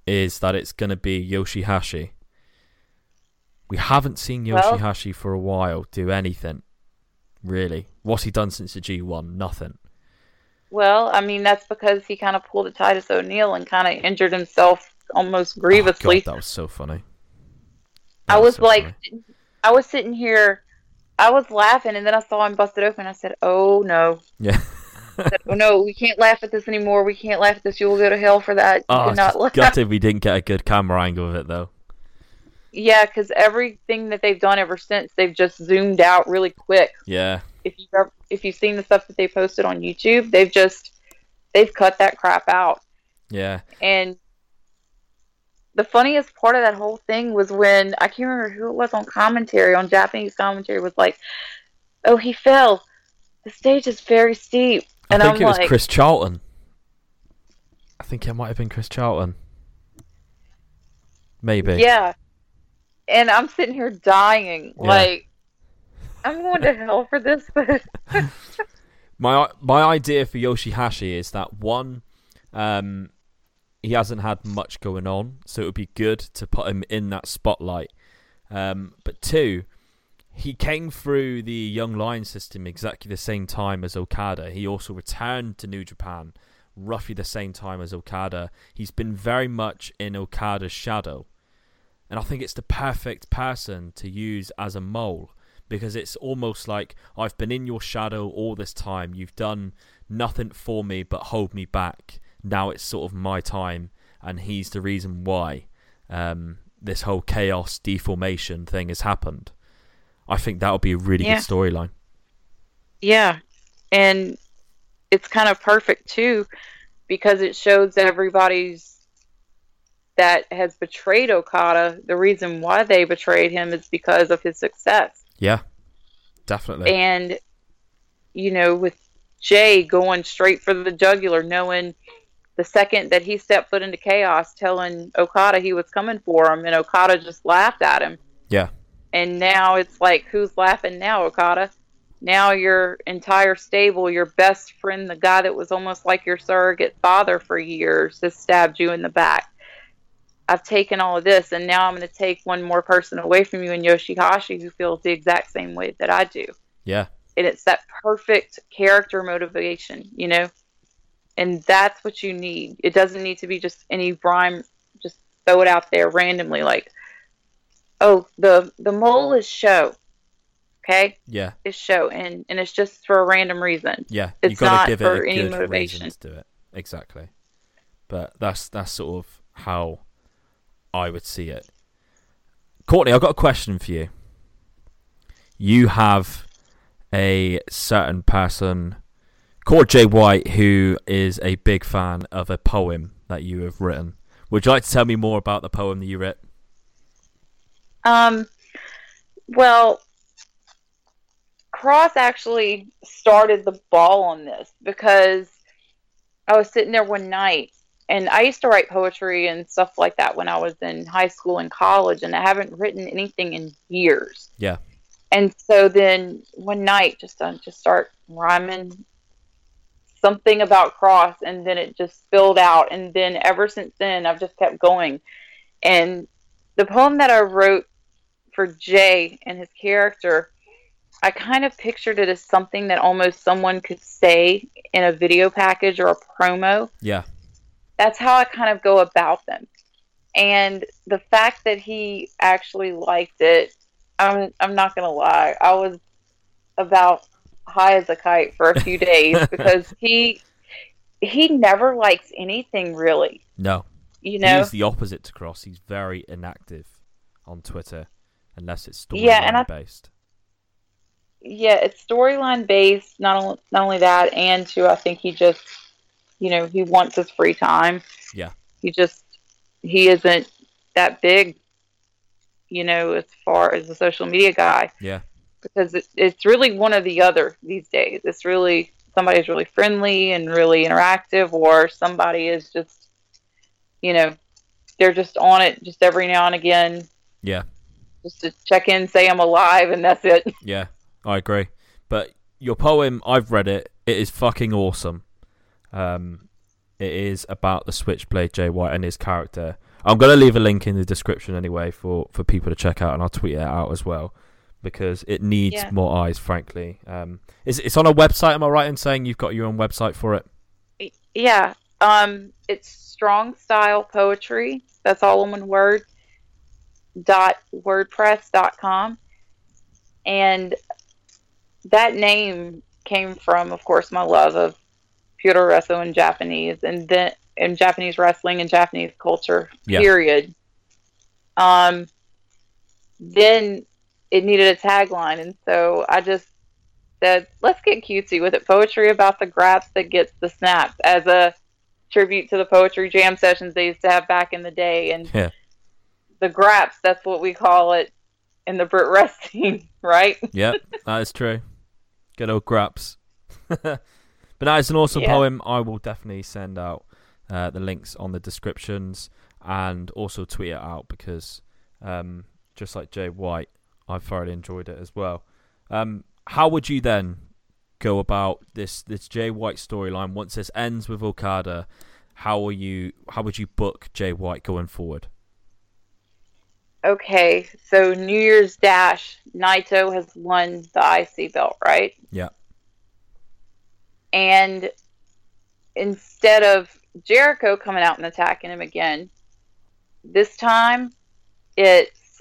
Speaker 4: is that it's going to be Yoshihashi. We haven't seen
Speaker 8: Well-
Speaker 4: Yoshihashi for a while do anything. Really, what's he done since the G1? Nothing.
Speaker 8: Well, I mean, that's because he kind of pulled a Titus O'Neil and kind of injured himself almost
Speaker 4: Oh,
Speaker 8: grievously.
Speaker 4: God, that was so funny.
Speaker 8: I
Speaker 4: That
Speaker 8: was
Speaker 4: so
Speaker 8: like,
Speaker 4: funny.
Speaker 8: I was sitting here, I was laughing, and then I saw him busted open. I said, "Oh no,
Speaker 4: yeah.
Speaker 8: Said, oh no, we can't laugh at this anymore. We can't laugh at this. You will go to hell for that. You
Speaker 4: Oh, was
Speaker 8: cannot laugh."
Speaker 4: gutted we didn't get a good camera angle of it though.
Speaker 8: Yeah, because everything that they've done ever since, they've just zoomed out really quick.
Speaker 4: Yeah,
Speaker 8: If you if you've seen the stuff that they posted on YouTube, they've just they've cut that crap out.
Speaker 4: yeah.
Speaker 8: And the funniest part of that whole thing was when I can't remember who it was on commentary, on Japanese commentary, was like, "Oh, he fell. The stage is very steep."
Speaker 4: I
Speaker 8: And
Speaker 4: think
Speaker 8: I'm
Speaker 4: it was
Speaker 8: like,
Speaker 4: Chris Charlton. I think it might have been Chris Charlton. Maybe.
Speaker 8: "Yeah," and I'm sitting here dying,
Speaker 4: Yeah.
Speaker 8: like, I'm going to hell for this, but
Speaker 4: My my idea for Yoshihashi is that one, um, he hasn't had much going on, so it would be good to put him in that spotlight. Um, but two, he came through the Young Lion system exactly the same time as Okada. He also returned to New Japan roughly the same time as Okada. He's been very much in Okada's shadow. And I think it's the perfect person to use as a mole because it's almost like I've been in your shadow all this time. You've done nothing for me but hold me back. Now it's sort of my time, and he's the reason why um, this whole chaos deformation thing has happened. I think that would be a really
Speaker 8: Yeah.
Speaker 4: good storyline.
Speaker 8: yeah, and it's kind of perfect too because it shows everybody's that has betrayed Okada. The reason why they betrayed him is because of his success.
Speaker 4: Yeah, Definitely.
Speaker 8: And you know, with Jay going straight for the jugular, knowing the second that he stepped foot into chaos, telling Okada he was coming for him, and Okada just laughed at him.
Speaker 4: Yeah.
Speaker 8: And now it's like, who's laughing now, Okada? Now your entire stable, your best friend, the guy that was almost like your surrogate father for years, has stabbed you in the back. I've taken all of this, and now I'm going to take one more person away from you in Yoshihashi who feels the exact same way that I do.
Speaker 4: Yeah.
Speaker 8: And it's that perfect character motivation, you know? And that's what you need. It doesn't need to be just any rhyme, just throw it out there randomly like, oh, the the mole is Sho. Okay?
Speaker 4: Yeah.
Speaker 8: It's Sho and, and it's just for a random reason.
Speaker 4: Yeah.
Speaker 8: It's not
Speaker 4: to give it
Speaker 8: for
Speaker 4: a
Speaker 8: any
Speaker 4: good
Speaker 8: motivation.
Speaker 4: to do it. Exactly. But that's that's sort of how I would see it. Courtney, I've got a question for you. You have a certain person called Jay White who is a big fan of a poem that you have written. Would you like to tell me more about the poem that you wrote?
Speaker 8: Um, well, Kross actually started the ball on this because I was sitting there one night and I used to write poetry and stuff like that when I was in high school and college, and I haven't written anything in years.
Speaker 4: Yeah.
Speaker 8: And so then one night, just uh, just start rhyming something about Kross, and then it just spilled out, and then ever since then, I've just kept going. And the poem that I wrote for Jay and his character, I kind of pictured it as something that almost someone could say in a video package or a promo
Speaker 4: Yeah.
Speaker 8: That's how I kind of go about them. And the fact that he actually liked it, I'm I'm not gonna lie, I was about high as a kite for a few days because he he never likes anything really.
Speaker 4: No.
Speaker 8: You know?
Speaker 4: He's the opposite to Kross. He's very inactive on Twitter unless it's storyline
Speaker 8: Yeah, and I-
Speaker 4: based.
Speaker 8: yeah, it's storyline based. Not only not only that, and too, I think he just, you know, he wants his free time.
Speaker 4: Yeah.
Speaker 8: He just he isn't that big, you know, as far as a social media guy.
Speaker 4: Yeah.
Speaker 8: Because it, it's really one or the other these days. It's really somebody's really friendly and really interactive, or somebody is just, you know, they're just on it just every now and again,
Speaker 4: Yeah.
Speaker 8: just to check in, say I'm alive, and that's it.
Speaker 4: Yeah, I agree. But your poem, I've read it. It is fucking awesome. Um, it is about the Switchblade Jay White and his character. I'm gonna leave a link in the description anyway for for people to check out, and I'll tweet it out as well because it needs
Speaker 8: Yeah.
Speaker 4: more eyes. Frankly, um, it's it's on a website. Am I right in saying you've got your own website for it?
Speaker 8: Yeah. Um, it's strong style poetry. That's all in one word. Dot wordpress dot com, and that name came from, of course, my love of puroresu and Japanese, and then in Japanese wrestling and Japanese culture.
Speaker 4: Yeah.
Speaker 8: Period. Um, then it needed a tagline, and so I just said, "Let's get cutesy with it." Poetry about the graps that gets the snaps, as a tribute to the poetry jam sessions they used to have back in the day, and
Speaker 4: Yeah.
Speaker 8: the graps. That's what we call it in the Brit wrestling, right?
Speaker 4: Yep, that is true. Good old graps. but that is an awesome
Speaker 8: Yeah.
Speaker 4: poem. I will definitely send out uh, the links on the descriptions and also tweet it out because um, just like Jay White, I thoroughly enjoyed it as well. Um, how would you then go about this this Jay White storyline once this ends with Okada? How will you how would you book Jay White going forward?
Speaker 8: Okay, so New Year's Dash, Naito has won the IC belt, right?
Speaker 4: Yeah.
Speaker 8: And instead of Jericho coming out and attacking him again, this time it's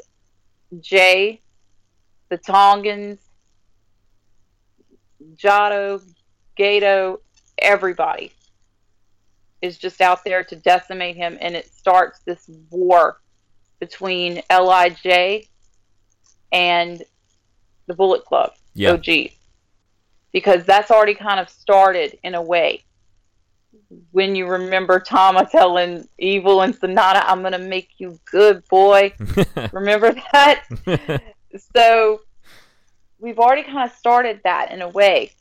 Speaker 8: Jay, the Tongans, Jado, Gedo, everybody is just out there to decimate him, and it starts this war between Lij and the Bullet Club,
Speaker 4: Yeah.
Speaker 8: OG, because that's already kind of started in a way. When you remember Tama telling Evil and Sanada, "I'm gonna make you good, boy." remember that? so we've already kind of started that in a way.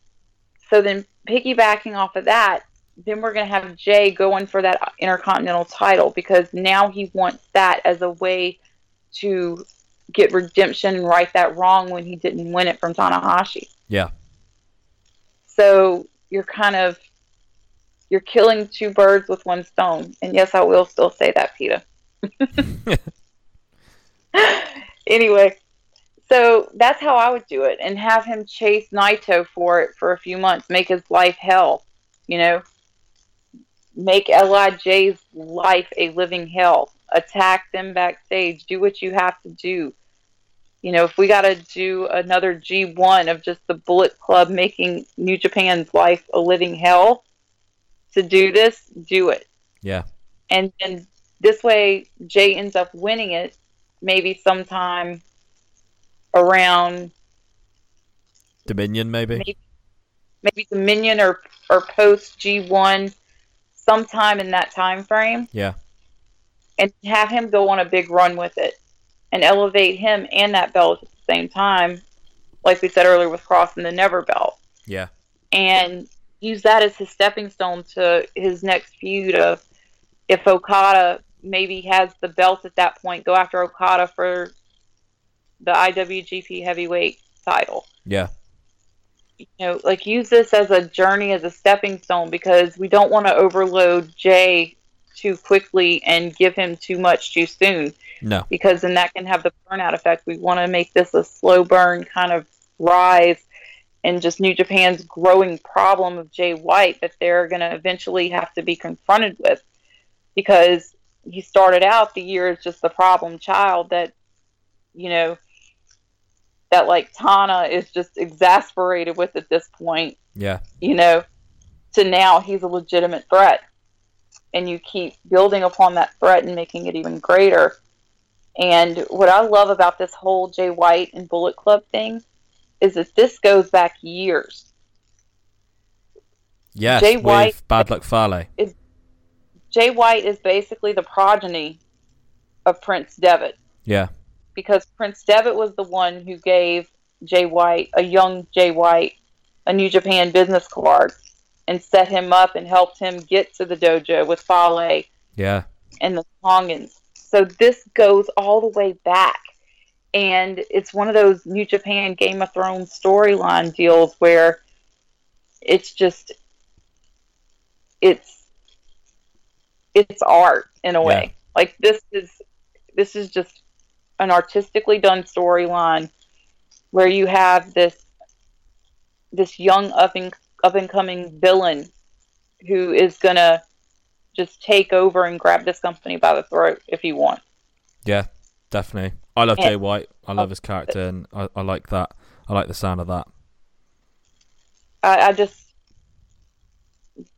Speaker 8: So then piggybacking off of that, then we're going to have Jay going for that Intercontinental title because now he wants that as a way to get redemption and right that wrong when he didn't win it from Tanahashi.
Speaker 4: Yeah.
Speaker 8: So you're kind of you're killing two birds with one stone. And yes, I will still say that, Peter. anyway, so that's how I would do it and have him chase Naito for it for a few months, make his life hell, you know, make L.I.J.'s life a living hell, attack them backstage, do what you have to do. You know, if we got to do another G1 of just the Bullet Club making New Japan's life a living hell to do this, do it.
Speaker 4: Yeah.
Speaker 8: And then this way, Jay ends up winning it maybe sometime around
Speaker 4: Dominion, maybe.
Speaker 8: maybe, maybe Dominion or or post G one, sometime in that time frame,
Speaker 4: Yeah.
Speaker 8: and have him go on a big run with it, and elevate him and that belt at the same time, like we said earlier with Kross and the Never belt,
Speaker 4: Yeah.
Speaker 8: and use that as his stepping stone to his next feud of if Okada maybe has the belt at that point, go after Okada for the IWGP Heavyweight title.
Speaker 4: Yeah.
Speaker 8: You know, like use this as a journey, as a stepping stone, because we don't want to overload Jay too quickly and give him too much too soon,
Speaker 4: No.
Speaker 8: because then that can have the burnout effect. We want to make this a slow burn kind of rise, and just New Japan's growing problem of Jay White that they're going to eventually have to be confronted with, because he started out the year as just the problem child that, you know, that like Tana is just exasperated with at this point,
Speaker 4: Yeah.
Speaker 8: you know, to now he's a legitimate threat. And you keep building upon that threat and making it even greater. And what I love about this whole Jay White and Bullet Club thing is that this goes back years.
Speaker 4: Yes.
Speaker 8: Jay
Speaker 4: with
Speaker 8: White-
Speaker 4: Bad Luck Fale.
Speaker 8: Jay White is basically the progeny of Prince Devitt.
Speaker 4: Yeah.
Speaker 8: because Prince Devitt was the one who gave Jay White, a young Jay White, a New Japan business card and set him up and helped him get to the dojo with Fale
Speaker 4: Yeah.
Speaker 8: and the Tongans. So this goes all the way back. And it's one of those New Japan Game of Thrones storyline deals where it's just it's it's art in a way. Like this is this is just an artistically done storyline where you have this this young up and up and coming villain who is gonna just take over and grab this company by the throat if you want.
Speaker 4: Yeah. Definitely. I love
Speaker 8: Yeah.
Speaker 4: Jay White. I love his character, and I, I like that. I like the sound of that.
Speaker 8: I, I just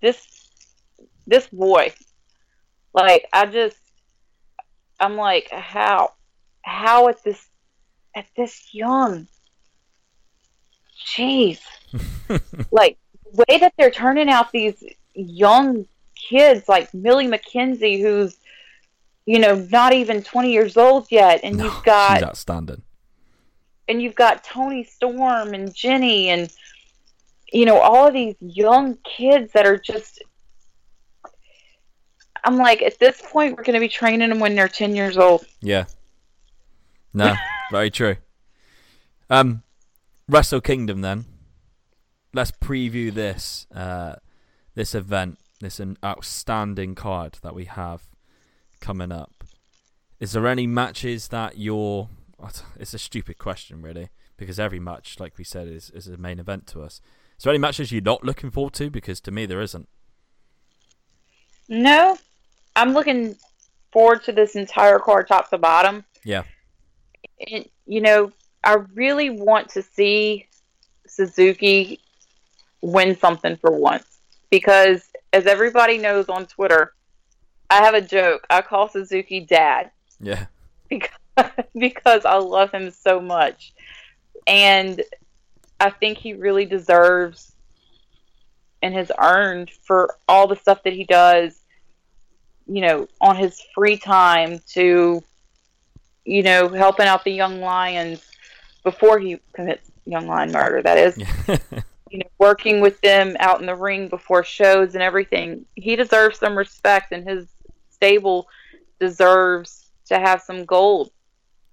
Speaker 8: this this boy, like I just I'm like how how at this at this young, jeez, like way that they're turning out these young kids like Millie McKenzie, who's you know not even 20 years old yet, and
Speaker 4: No,
Speaker 8: you've got
Speaker 4: she's outstanding.
Speaker 8: and you've got Toni Storm and Jenny and you know all of these young kids that are just I'm like at this point we're going to be training them when they're 10 years old.
Speaker 4: Yeah. No, very true. Um, Wrestle Kingdom. Then let's preview this uh, this event, this an outstanding card that we have coming up. Is there any matches that you're? It's a stupid question, really, because every match, like we said, is is a main event to us. Is there any matches you're not looking forward to? Because to me, there isn't.
Speaker 8: No. I'm looking forward to this entire card top to bottom.
Speaker 4: Yeah.
Speaker 8: And, you know, I really want to see Suzuki win something for once because as everybody knows on Twitter, I have a joke. I call Suzuki dad
Speaker 4: Yeah.
Speaker 8: because because I love him so much. And I think he really deserves and has earned for all the stuff that he does, you know, on his free time to, you know, helping out the young lions before he commits Young Lion Murder. That is, you know, working with them out in the ring before shows and everything. He deserves some respect, and his stable deserves to have some gold.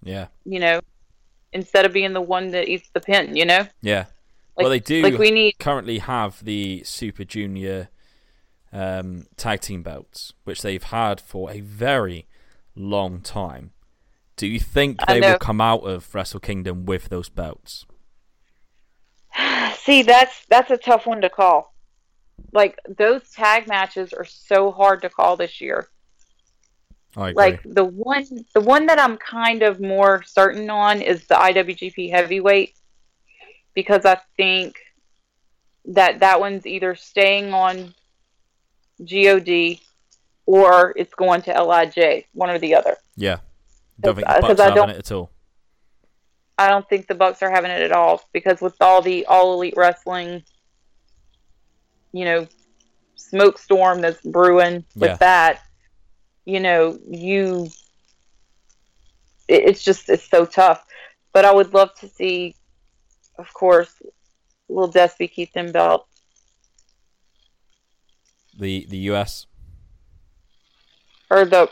Speaker 4: Yeah.
Speaker 8: You know, instead of being the one that eats the pin. You know.
Speaker 4: Yeah.
Speaker 8: Like,
Speaker 4: well, they do
Speaker 8: Like we need.
Speaker 4: currently have the Super Junior um, tag team belts, which they've had for a very long time. Do you think they will come out of Wrestle Kingdom with those belts?
Speaker 8: See, that's that's a tough one to call. Like those tag matches are so hard to call this year.
Speaker 4: I agree.
Speaker 8: Like the one the one that I'm kind of more certain on is the IWGP Heavyweight because I think that that one's either staying on GOD or it's going to LIJ, one or the other.
Speaker 4: yeah. Don't think
Speaker 8: Because
Speaker 4: the Bucks
Speaker 8: I
Speaker 4: are having
Speaker 8: don't-
Speaker 4: it at all.
Speaker 8: I don't think the Bucks are having it at all because with all the all elite wrestling, you know, smoke storm that's brewing with
Speaker 4: Yeah.
Speaker 8: that, you know, you it, it's just it's so tough. But I would love to see, of course, El Despy keep them belt.
Speaker 4: The the US.
Speaker 8: or the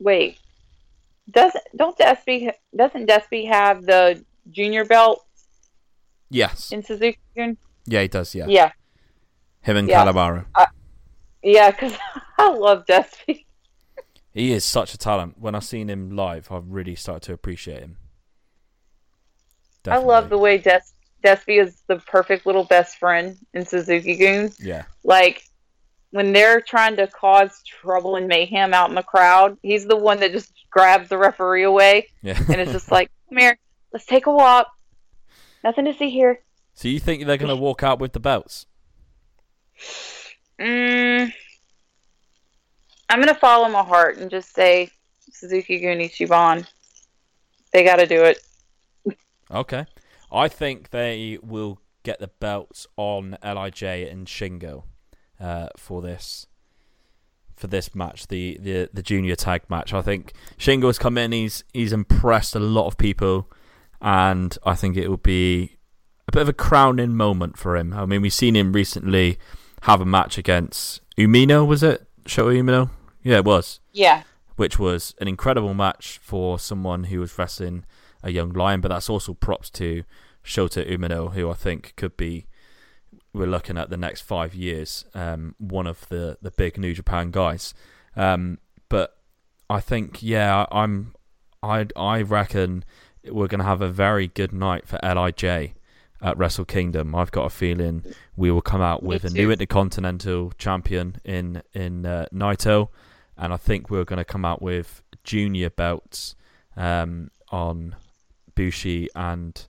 Speaker 8: wait doesn't don't Despy doesn't Despy have the junior belt
Speaker 4: Yes.
Speaker 8: in Suzuki?
Speaker 4: Yeah, he does. Yeah.
Speaker 8: Yeah,
Speaker 4: Him and
Speaker 8: Yeah.
Speaker 4: Calabaro.
Speaker 8: Uh, yeah, because I love Despy.
Speaker 4: He is such a talent. When I seen him live, I've really started to appreciate him.
Speaker 8: I love the way Des- Despy is the perfect little best friend in Suzuki-gun.
Speaker 4: Yeah.
Speaker 8: Like when they're trying to cause trouble and mayhem out in the crowd, he's the one that just grabs the referee away
Speaker 4: Yeah.
Speaker 8: and it's just like, "Come here, let's take a walk. Nothing to see here."
Speaker 4: so you think they're gonna walk out with the belts?
Speaker 8: Mm, I'm gonna follow my heart and just say Suzuki Gun Ichiban. They got to do it.
Speaker 4: Okay. I think they will get the belts on Lij and Shingo uh, for this for this match, the, the the junior tag match. I think Shingo's come in. He's he's impressed a lot of people, and I think it will be a bit of a crowning moment for him. I mean, we've seen him recently have a match against Umino. Was it Shota Umino? Yeah, it was
Speaker 8: Yeah,
Speaker 4: which was an incredible match for someone who was wrestling a young lion. But that's also props to Shota Umino, who I think could be. We're looking at the next five years, um, one of the, the big New Japan guys. Um, but I think, yeah, I'm, I I reckon we're going to have a very good night for Lij at Wrestle Kingdom. I've got a feeling we will come out
Speaker 8: Me
Speaker 4: with a
Speaker 8: too.
Speaker 4: new Intercontinental champion in in uh, Naito, and I think we're going to come out with junior belts um, on Bushi and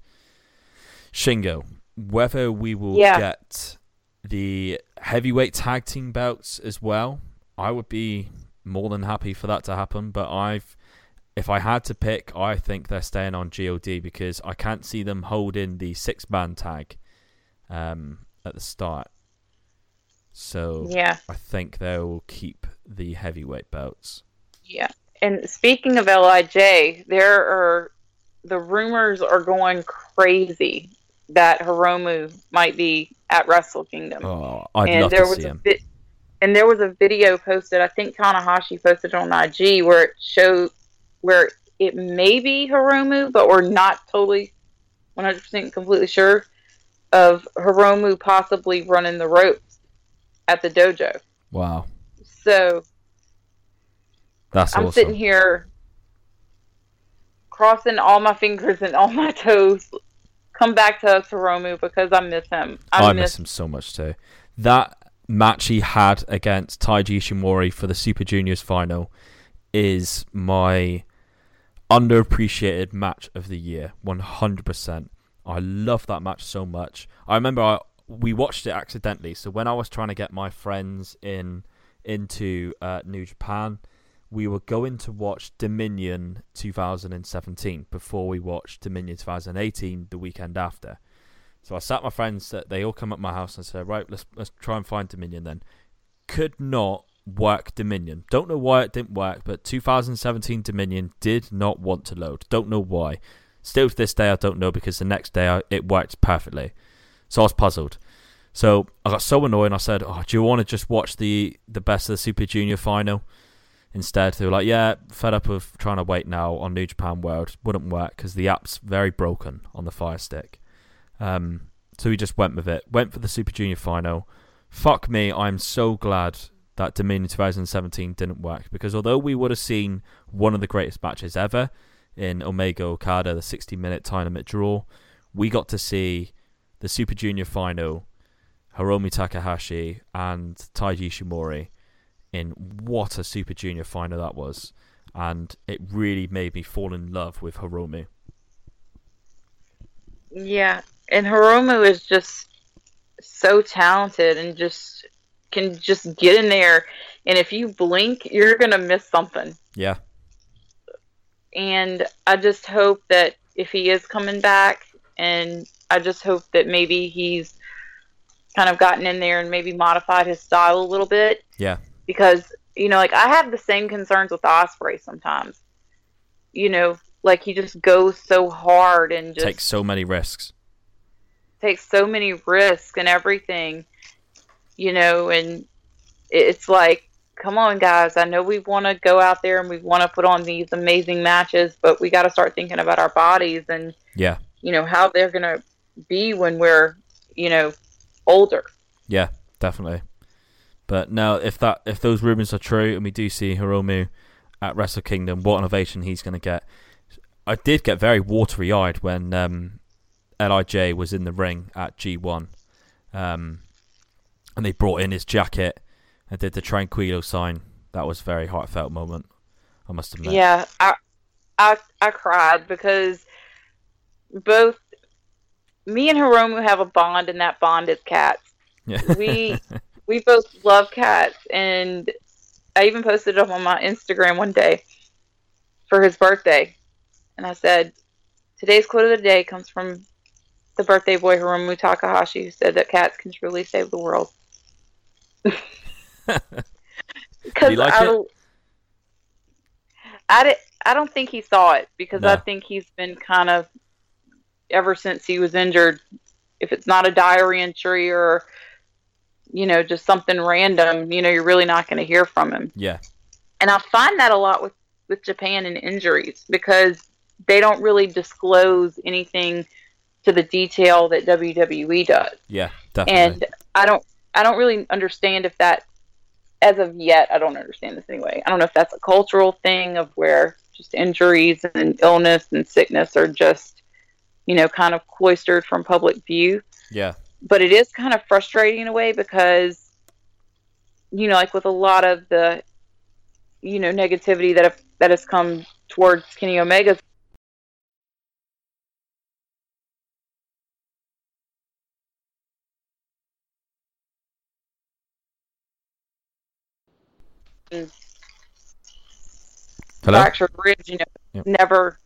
Speaker 4: Shingo. Whether we will
Speaker 8: Yeah.
Speaker 4: get the heavyweight tag team belts as well, I would be more than happy for that to happen. But I've, if I had to pick, I think they're staying on God because I can't see them holding the six man tag um, at the start. So
Speaker 8: yeah,
Speaker 4: I think they will keep the heavyweight belts.
Speaker 8: yeah. And speaking of Lij, there are the rumors are going crazy that Hiromu might be at Wrestle Kingdom.
Speaker 4: Oh, I'd
Speaker 8: and
Speaker 4: love
Speaker 8: there
Speaker 4: to
Speaker 8: was
Speaker 4: see
Speaker 8: a
Speaker 4: him.
Speaker 8: bit, and there was a video posted. I think Tanahashi posted on IG where it showed where it may be Hiromu, but we're not totally one hundred percent completely sure of Hiromu possibly running the ropes at the dojo.
Speaker 4: Wow,
Speaker 8: So
Speaker 4: that's
Speaker 8: I'm
Speaker 4: awesome.
Speaker 8: sitting here crossing all my fingers and all my toes. Come back to us, Hiromu, because I miss him. I,
Speaker 4: I miss him so much too. That match he had against Taiji Ishimori for the Super Juniors final is my underappreciated match of the year. One hundred percent. I love that match so much. I remember I, we watched it accidentally. So when I was trying to get my friends in into uh, New Japan, we were going to watch Dominion 2017 before we watched Dominion 2018 the weekend after. So I sat my friends. uh, They all come up my house and said, "Right, let's let's try and find Dominion." Then could not work Dominion. Don't know why it didn't work, but 2017 Dominion did not want to load. Don't know why. Still to this day, I don't know because the next day I, it worked perfectly. So I was puzzled. So I got so annoyed I said, oh, Do you want to just watch the, the best of the Super Junior final? Instead, they were like, Yeah, fed up of trying to wait now on New Japan World. Wouldn't work because the app's very broken on the Fire Stick. Um, so we just went with it. Went for the Super Junior final. Fuck me, I'm so glad that Dominion 2017 didn't work because although we would have seen one of the greatest matches ever in Omega Okada, the 60 minute time limit draw, we got to see the Super Junior final, Hiromu Takahashi and Taiji Ishimori in what a Super Junior final that was. And it really made me fall in love with Hiromu.
Speaker 8: Yeah, and Hiromu is just so talented and just can just get in there and if you blink you're going to miss something.
Speaker 4: Yeah.
Speaker 8: And I just hope that if he is coming back and I just hope that maybe he's kind of gotten in there and maybe modified his style a little bit.
Speaker 4: Yeah.
Speaker 8: Because, you know, like I have the same concerns with Ospreay sometimes. You know, like he just goes so hard and just
Speaker 4: takes so many risks.
Speaker 8: Takes so many risks and everything. You know, and it's like come on guys, I know we want to go out there and we want to put on these amazing matches, but we got to start thinking about our bodies and
Speaker 4: yeah.
Speaker 8: You know, how they're going to be when we're, you know, older.
Speaker 4: Yeah, definitely. But now, if that if those rumors are true, and we do see Hiromu at Wrestle Kingdom, what an ovation he's going to get. I did get very watery eyed when um, Lij was in the ring at G1, um, and they brought in his jacket and did the Tranquilo sign. That was a very heartfelt moment. I must admit.
Speaker 8: Yeah, I I I cried because both me and Hiromu have a bond, and that bond is cats.
Speaker 4: Yeah.
Speaker 8: we we both love cats, and I even posted it up on my Instagram one day for his birthday, and I said, "Today's quote of the day comes from the birthday boy Hiromu Takahashi, who said that cats can truly save the world."
Speaker 4: Because like
Speaker 8: I, don't, I, I don't think he saw it because no. I think he's been kind of ever since he was injured. If it's not a diary entry or you know just something random, you know you're really not going to hear from him.
Speaker 4: Yeah,
Speaker 8: and I find that a lot with with Japan and injuries because they don't really disclose anything to the detail that WWE does.
Speaker 4: Yeah, definitely.
Speaker 8: And I don't I don't really understand if that as of yet, I don't understand this anyway. I don't know if that's a cultural thing of where just injuries and illness and sickness are just, you know, kind of cloistered from public view.
Speaker 4: Yeah.
Speaker 8: But it is kind of frustrating in a way because, you know, like with a lot of the, you know, negativity that have, that has come towards Kenny Omega's
Speaker 4: Hello?
Speaker 8: fractured ribs, you know, yep. never,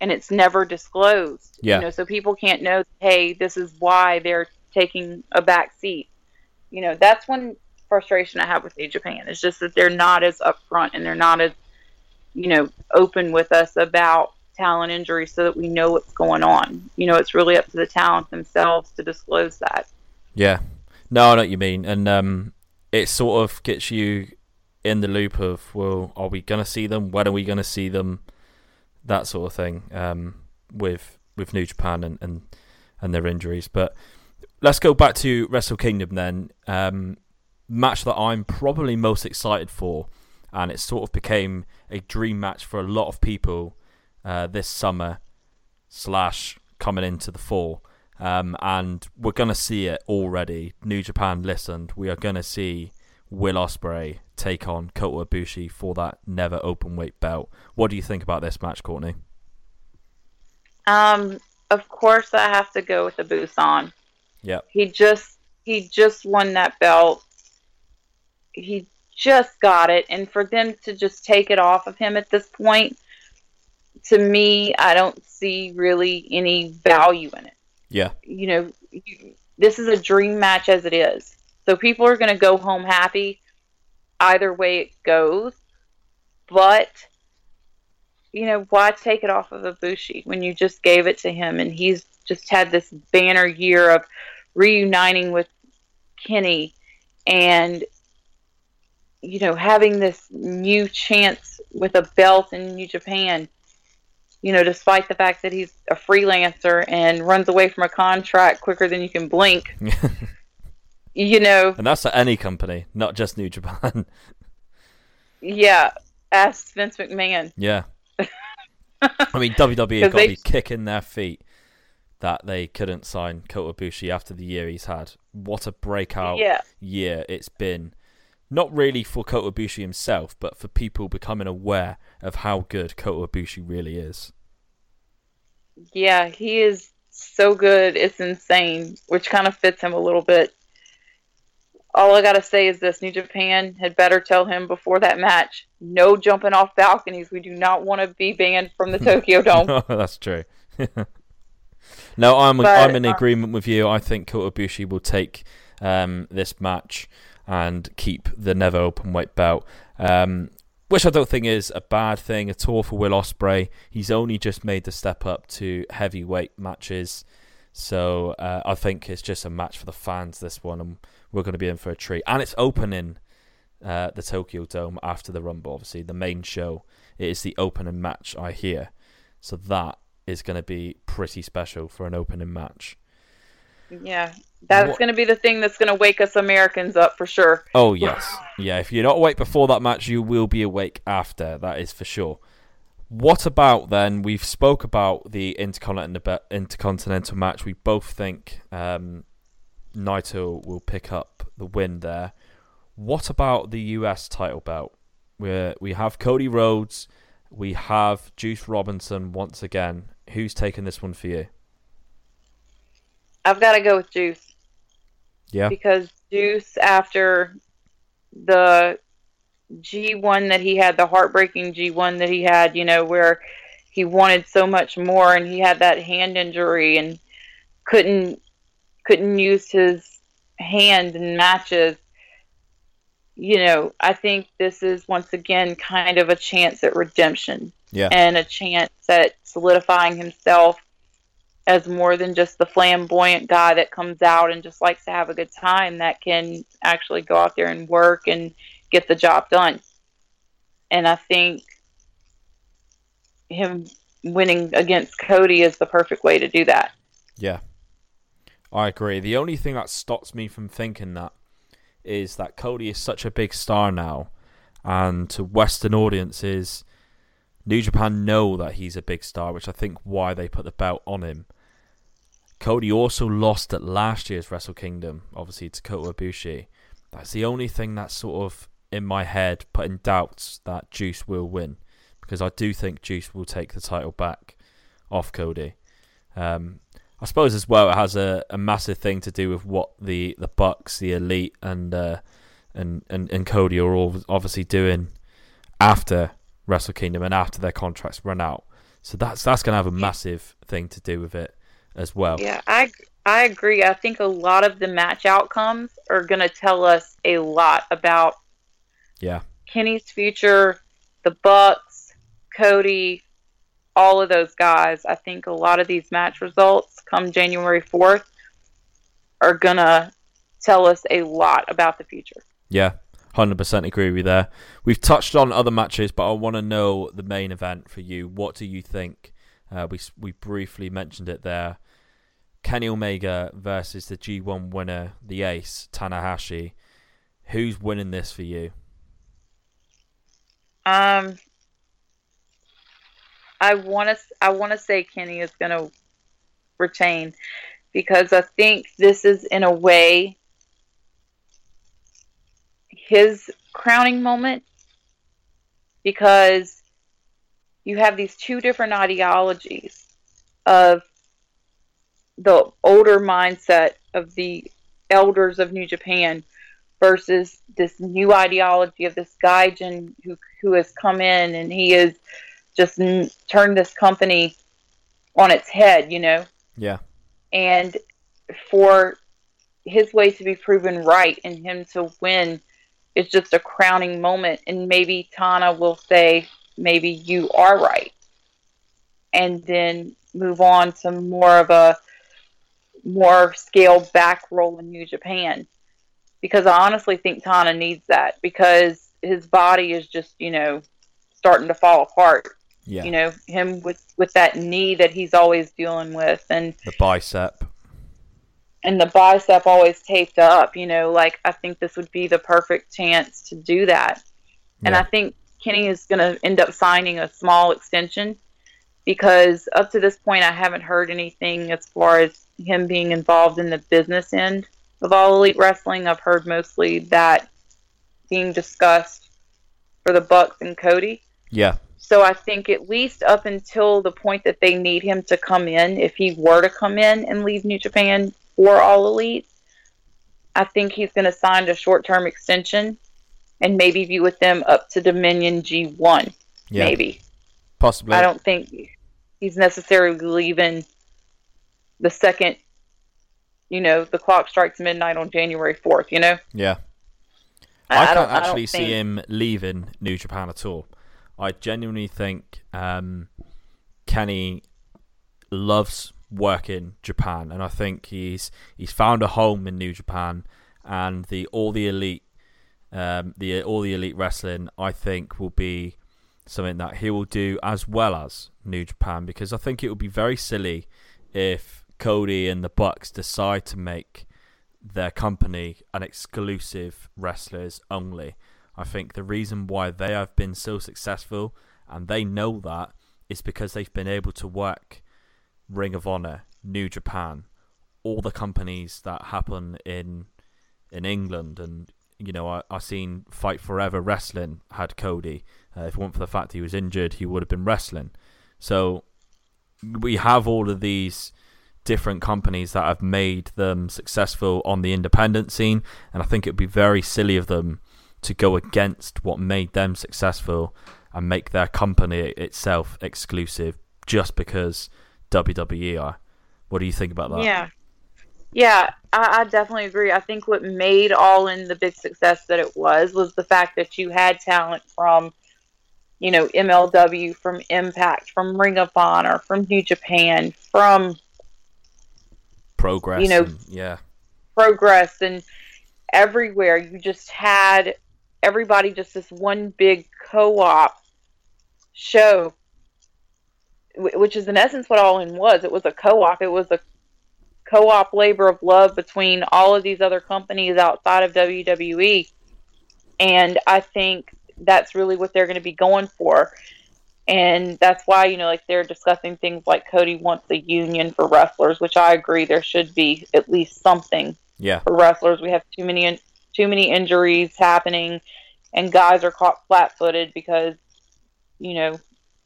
Speaker 8: and it's never disclosed.
Speaker 4: Yeah.
Speaker 8: You know, so people can't know, hey, this is why they're taking a back seat. You know, that's one frustration I have with New Japan. It's just that they're not as upfront and they're not as, you know, open with us about talent injuries so that we know what's going on. You know, it's really up to the talent themselves to disclose that.
Speaker 4: Yeah. No, I know what you mean. And um, it sort of gets you in the loop of well, are we going to see them? When are we going to see them? That sort of thing um, with with New Japan and, and and their injuries. But let's go back to Wrestle Kingdom then. Um, match that I'm probably most excited for, and it sort of became a dream match for a lot of people uh, this summer slash coming into the fall. Um, and we're gonna see it already. New Japan listened. We are gonna see Will Ospreay take on Kota Ibushi for that never open weight belt. What do you think about this match, Courtney?
Speaker 8: Um, of course, I have to go with the Busan.
Speaker 4: Yeah.
Speaker 8: He just he just won that belt. He just got it, and for them to just take it off of him at this point, to me, I don't see really any value in it.
Speaker 4: Yeah.
Speaker 8: You know, this is a dream match as it is. So people are going to go home happy either way it goes. But you know, why take it off of Ibushi when you just gave it to him and he's just had this banner year of reuniting with Kenny and you know having this new chance with a belt in New Japan. You know, despite the fact that he's a freelancer and runs away from a contract quicker than you can blink. you know,
Speaker 4: and that's at any company, not just New Japan.
Speaker 8: yeah, ask Vince McMahon.
Speaker 4: Yeah. I mean, WWE got to be kicking their feet that they couldn't sign Kota Ibushi after the year he's had. What a breakout
Speaker 8: yeah.
Speaker 4: year it's been. Not really for Kota Ibushi himself, but for people becoming aware of how good Kota Ibushi really is.
Speaker 8: Yeah, he is so good. It's insane, which kind of fits him a little bit. All I gotta say is this: New Japan had better tell him before that match, no jumping off balconies. We do not want to be banned from the Tokyo Dome.
Speaker 4: oh, that's true. no, I'm but, I'm in uh, agreement with you. I think Kota Ibushi will take um, this match and keep the never open weight belt. Um, which I don't think is a bad thing at all for Will Ospreay. He's only just made the step up to heavyweight matches, so uh, I think it's just a match for the fans. This one, and we're going to be in for a treat. And it's opening uh, the Tokyo Dome after the Rumble. Obviously, the main show it is the opening match. I hear, so that is going to be pretty special for an opening match.
Speaker 8: Yeah, that's going to be the thing that's going to wake us Americans up for sure.
Speaker 4: Oh yes, yeah. If you're not awake before that match, you will be awake after. That is for sure. What about then? We've spoke about the intercontinental intercontinental match. We both think um, Naito will pick up the win there. What about the US title belt? Where we have Cody Rhodes, we have Juice Robinson once again. Who's taking this one for you?
Speaker 8: I've got to go with Juice.
Speaker 4: Yeah.
Speaker 8: Because Juice, after the G1 that he had, the heartbreaking G1 that he had, you know, where he wanted so much more and he had that hand injury and couldn't couldn't use his hand in matches. You know, I think this is once again kind of a chance at redemption.
Speaker 4: Yeah.
Speaker 8: And a chance at solidifying himself as more than just the flamboyant guy that comes out and just likes to have a good time that can actually go out there and work and get the job done. And I think him winning against Cody is the perfect way to do that.
Speaker 4: Yeah. I agree. The only thing that stops me from thinking that is that Cody is such a big star now, and to Western audiences, New Japan know that he's a big star, which I think why they put the belt on him. Cody also lost at last year's Wrestle Kingdom, obviously to Kota Ibushi. That's the only thing that's sort of in my head putting doubts that Juice will win, because I do think Juice will take the title back off Cody. Um, I suppose as well it has a, a massive thing to do with what the, the Bucks, the Elite, and uh, and, and and Cody are all obviously doing after Wrestle Kingdom and after their contracts run out. So that's that's going to have a massive thing to do with it as well.
Speaker 8: Yeah, I I agree. I think a lot of the match outcomes are going to tell us a lot about
Speaker 4: yeah
Speaker 8: Kenny's future, the Bucks, Cody, all of those guys. I think a lot of these match results come January 4th are going to tell us a lot about the future.
Speaker 4: Yeah, 100% agree with you there. We've touched on other matches, but I want to know the main event for you. What do you think? Uh, we we briefly mentioned it there. Kenny Omega versus the G1 winner, the ace, Tanahashi. Who's winning this for you?
Speaker 8: Um, I want to I want to say Kenny is going to retain because I think this is in a way his crowning moment because you have these two different ideologies of the older mindset of the elders of New Japan versus this new ideology of this gaijin who who has come in and he has just n- turned this company on its head, you know.
Speaker 4: Yeah.
Speaker 8: And for his way to be proven right and him to win is just a crowning moment and maybe Tana will say maybe you are right and then move on to more of a more scaled back role in New Japan. Because I honestly think Tana needs that because his body is just, you know, starting to fall apart.
Speaker 4: Yeah.
Speaker 8: You know, him with with that knee that he's always dealing with and
Speaker 4: the bicep.
Speaker 8: And the bicep always taped up, you know, like I think this would be the perfect chance to do that. And I think Kenny is going to end up signing a small extension because up to this point, I haven't heard anything as far as him being involved in the business end of all elite wrestling. I've heard mostly that being discussed for the Bucks and Cody.
Speaker 4: Yeah.
Speaker 8: So I think at least up until the point that they need him to come in, if he were to come in and leave New Japan for All Elite, I think he's going to sign a short term extension and maybe be with them up to Dominion G1.
Speaker 4: Yeah.
Speaker 8: Maybe.
Speaker 4: Possibly.
Speaker 8: I don't think he's necessarily leaving the second, you know, the clock strikes midnight on January 4th, you know?
Speaker 4: Yeah.
Speaker 8: I-
Speaker 4: I, can't
Speaker 8: don't- I
Speaker 4: actually see
Speaker 8: think-
Speaker 4: him leaving New Japan at all. I genuinely think um, Kenny loves working Japan, and I think he's he's found a home in New Japan, and the all the elite, um, the all the elite wrestling, I think will be something that he will do as well as New Japan, because I think it would be very silly if Cody and the Bucks decide to make their company an exclusive wrestlers only. I think the reason why they have been so successful and they know that is because they've been able to work Ring of Honor, New Japan, all the companies that happen in in England and you know I I seen Fight Forever Wrestling had Cody. Uh, if it weren't for the fact he was injured, he would have been wrestling. So we have all of these different companies that have made them successful on the independent scene, and I think it would be very silly of them to go against what made them successful and make their company itself exclusive just because WWE are. What do you think about that?
Speaker 8: Yeah. Yeah, I, I definitely agree. I think what made All In the big success that it was was the fact that you had talent from, you know, MLW, from Impact, from Ring of Honor, from New Japan, from
Speaker 4: Progress.
Speaker 8: You know-
Speaker 4: and- yeah.
Speaker 8: Progress, and everywhere. You just had everybody just this one big co op show, which is in essence what All In was. It was a co op, it was a co-op labor of love between all of these other companies outside of WWE. And I think that's really what they're going to be going for. And that's why, you know, like they're discussing things like Cody wants a union for wrestlers, which I agree there should be at least something
Speaker 4: Yeah.
Speaker 8: for wrestlers. We have too many in- too many injuries happening, and guys are caught flat-footed because you know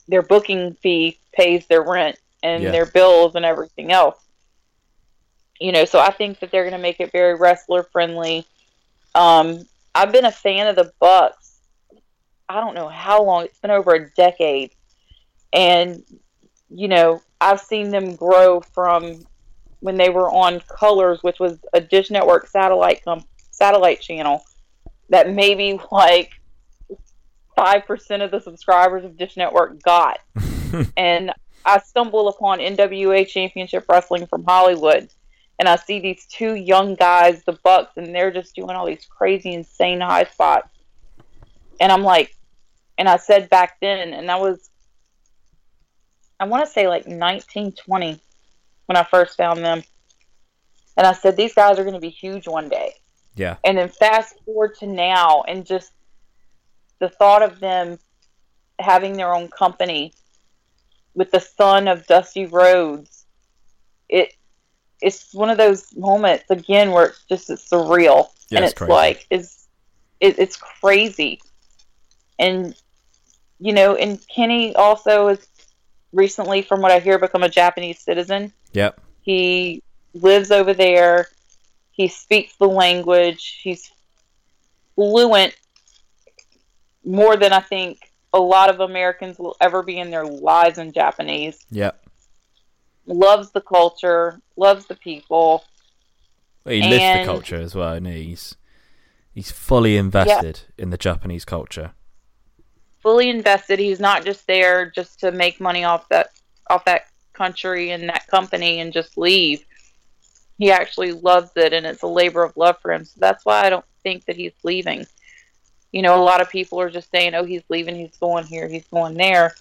Speaker 8: their booking fee pays their rent and
Speaker 4: Yeah.
Speaker 8: their bills and everything else. You know, so I think that they're going to make it very wrestler friendly. Um, I've been a fan of the Bucks. I don't know how long. It's been over a decade, and you know, I've seen them grow from when they were on Colors, which was a Dish Network satellite com- satellite channel that maybe like five percent of the subscribers of Dish Network got, and I stumble upon NWA Championship Wrestling from Hollywood, and I see these two young guys, the Bucks, and they're just doing all these crazy, insane high spots, and I'm like, and I said back then, and that was, I want to say like 1920 when I first found them. And I said, these guys are going to be huge one day.
Speaker 4: Yeah.
Speaker 8: And then fast forward to now, and just the thought of them having their own company with the son of Dusty Rhodes, it it's one of those moments again where it's just it's surreal,
Speaker 4: Yeah,
Speaker 8: and
Speaker 4: it's crazy.
Speaker 8: like it's it, it's crazy, and you know, and Kenny also is recently, from what I hear, become a Japanese citizen.
Speaker 4: Yep.
Speaker 8: He lives over there. He speaks the language. He's fluent more than I think a lot of Americans will ever be in their lives in Japanese.
Speaker 4: Yep.
Speaker 8: Loves the culture, loves the people.
Speaker 4: He lives the culture as well, and he's he's fully invested in the Japanese culture.
Speaker 8: fully invested. He's not just there just to make money off that off that country and that company and just leave. He actually loves it and it's a labor of love for him. So that's why I don't think that he's leaving. You know, a lot of people are just saying, oh, he's leaving, he's going here, he's going there.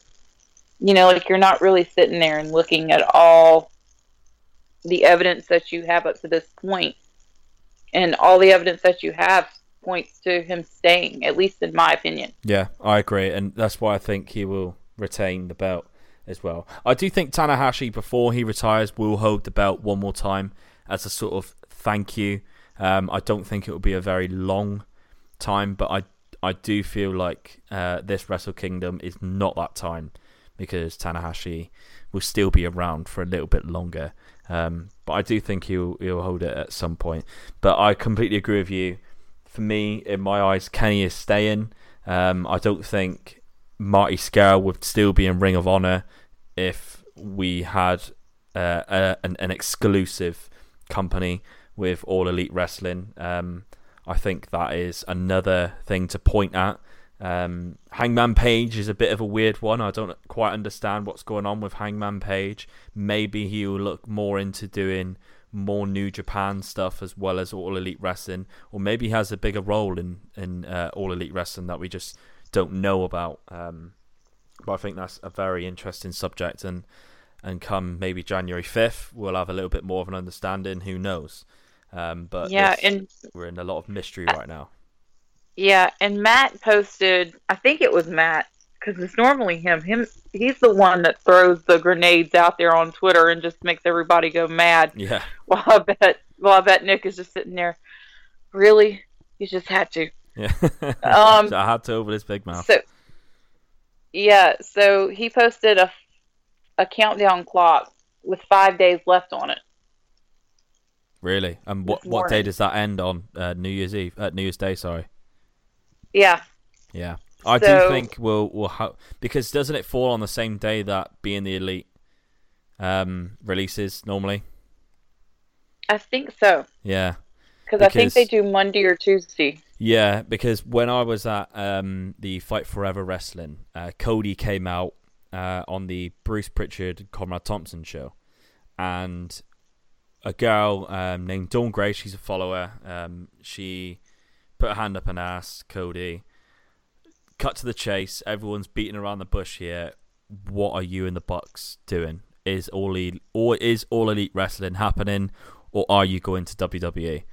Speaker 8: You know, like you're not really sitting there and looking at all the evidence that you have up to this point. And all the evidence that you have points to him staying, at least in my opinion.
Speaker 4: Yeah, I agree. And that's why I think he will retain the belt as well. I do think Tanahashi, before he retires, will hold the belt one more time as a sort of thank you. Um, I don't think it will be a very long time, but I I do feel like uh, this Wrestle Kingdom is not that time because Tanahashi will still be around for a little bit longer. Um, but I do think he'll he'll hold it at some point. But I completely agree with you. For me, in my eyes, Kenny is staying. Um, I don't think Marty Scurll would still be in Ring of Honor if we had uh, a, an, an, exclusive company with All Elite Wrestling. Um, I think that is another thing to point at. Um, Hangman Page is a bit of a weird one. I don't quite understand what's going on with Hangman Page. Maybe he will look more into doing more New Japan stuff as well as All Elite Wrestling, or maybe he has a bigger role in in uh, All Elite Wrestling that we just don't know about. Um, but I think that's a very interesting subject, and and come maybe January fifth, we'll have a little bit more of an understanding. Who knows? Um, but
Speaker 8: yeah, and
Speaker 4: we're in a lot of mystery right now.
Speaker 8: Yeah, and Matt posted. I think it was Matt because it's normally him. Him, he's the one that throws the grenades out there on Twitter and just makes everybody go mad.
Speaker 4: Yeah.
Speaker 8: Well, I bet. Well, I bet Nick is just sitting there. Really, you just had to.
Speaker 4: Yeah. um, so I had to open his big mouth.
Speaker 8: So, yeah, so he posted a a countdown clock with five days left on it.
Speaker 4: Really? And what what day does that end on? Uh, New Year's Eve, uh, New Year's Day. Sorry.
Speaker 8: Yeah.
Speaker 4: Yeah, I so, do think we'll we'll ha- because doesn't it fall on the same day that being the elite um, releases normally?
Speaker 8: I think so.
Speaker 4: Yeah.
Speaker 8: Because I think they do Monday or Tuesday.
Speaker 4: Yeah, because when I was at um, the Fight Forever Wrestling, uh, Cody came out uh, on the Bruce Pritchard Conrad Thompson show, and a girl um, named Dawn Gray, she's a follower. Um, she put her hand up and asked Cody, "Cut to the chase. Everyone's beating around the bush here. What are you and the Bucks doing? Is all elite, or is all elite wrestling happening, or are you going to WWE?"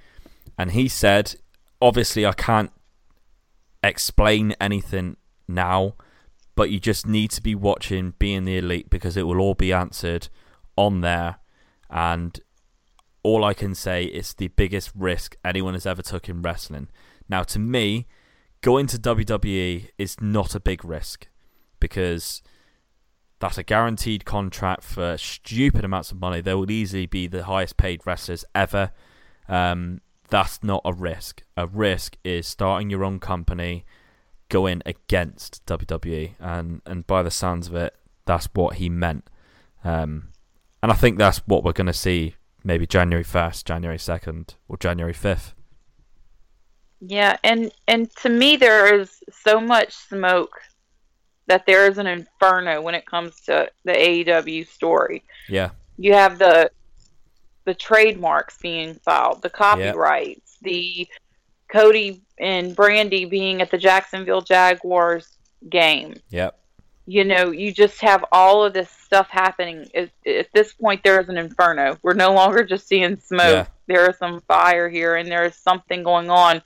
Speaker 4: And he said, "Obviously, I can't explain anything now." but you just need to be watching being the elite because it will all be answered on there and all I can say is the biggest risk anyone has ever took in wrestling. Now to me, going to WWE is not a big risk because that's a guaranteed contract for stupid amounts of money. They will easily be the highest paid wrestlers ever. Um, that's not a risk. A risk is starting your own company going against WWE, and and by the sounds of it, that's what he meant. Um, and I think that's what we're going to see maybe January first, January second, or January fifth.
Speaker 8: Yeah, and and to me, there is so much smoke that there is an inferno when it comes to the AEW story.
Speaker 4: Yeah,
Speaker 8: you have the the trademarks being filed, the copyrights, yep. the Cody and Brandi being at the Jacksonville Jaguars game.
Speaker 4: Yep.
Speaker 8: You know, you just have all of this stuff happening. At, at this point, there is an inferno. We're no longer just seeing smoke. Yeah. There is some fire here, and there is something going on.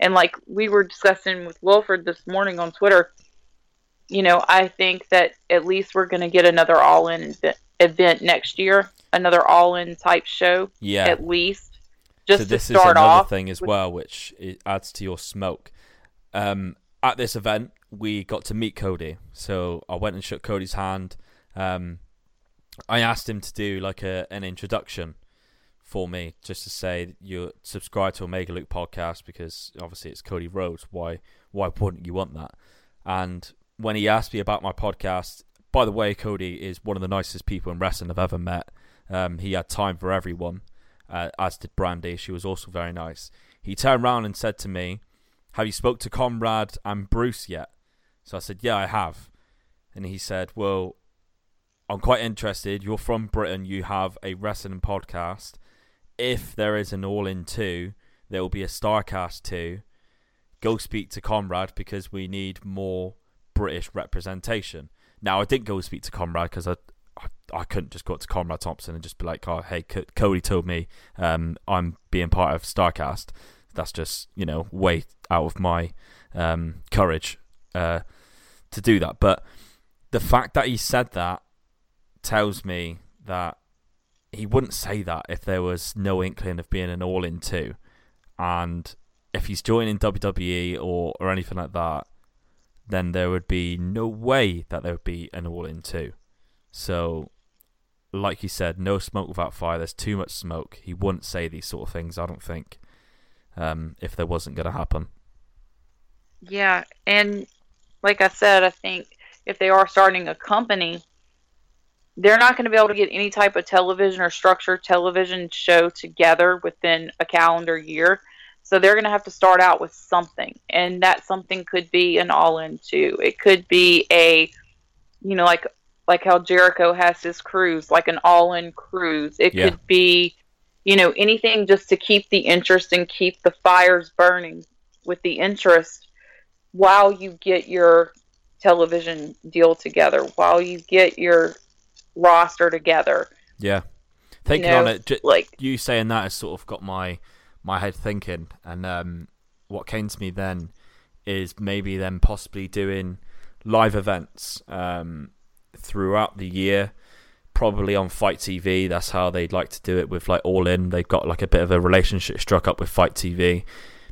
Speaker 8: And like we were discussing with Wilford this morning on Twitter, you know, I think that at least we're going to get another all-in event next year, another all-in type show.
Speaker 4: Yeah.
Speaker 8: At least just
Speaker 4: so this
Speaker 8: is another
Speaker 4: off, thing as well, which adds to your smoke. Um, at this event, we got to meet Cody, so I went and shook Cody's hand. Um, I asked him to do like a an introduction for me, just to say you subscribe to Omega Luke podcast because obviously it's Cody Rhodes. Why why wouldn't you want that? And when he asked me about my podcast, by the way, Cody is one of the nicest people in wrestling I've ever met. Um, he had time for everyone uh, as did Brandi. She was also very nice. He turned around and said to me, "Have you spoke to Conrad and Bruce yet?" So I said, "Yeah, I have." And he said, "Well, I'm quite interested. You're from Britain. You have a wrestling podcast. If there is an All In two, there will be a Starcast two. Go speak to Conrad because we need more British representation. Now, I didn't go speak to Conrad because I, I, I couldn't just go up to Conrad Thompson and just be like, "Oh, hey, C- Cody told me um, I'm being part of Starcast." That's just you know way out of my um, courage uh, to do that. But the fact that he said that tells me that he wouldn't say that if there was no inkling of being an all in two. And if he's joining WWE or, or anything like that, then there would be no way that there would be an all in two. So, like you said, no smoke without fire. There's too much smoke. He wouldn't say these sort of things, I don't think, um, if there wasn't going to happen.
Speaker 8: Yeah, and like I said, I think if they are starting a company, they're not going to be able to get any type of television or structured television show together within a calendar year. So they're going to have to start out with something, and that something could be an all-in too. It could be a, you know, like like how Jericho has his cruise, like an all-in cruise. It
Speaker 4: Yeah.
Speaker 8: could be, you know, anything just to keep the interest and keep the fires burning with the interest while you get your television deal together, while you get your roster together.
Speaker 4: Yeah. Thinking
Speaker 8: know,
Speaker 4: on it, j-
Speaker 8: like-
Speaker 4: you saying that has sort of got my my head thinking, and um, what came to me then is maybe then possibly doing live events um, throughout the year, probably on FITE TV. That's how they'd like to do it with like All In. They've got like a bit of a relationship struck up with FITE TV.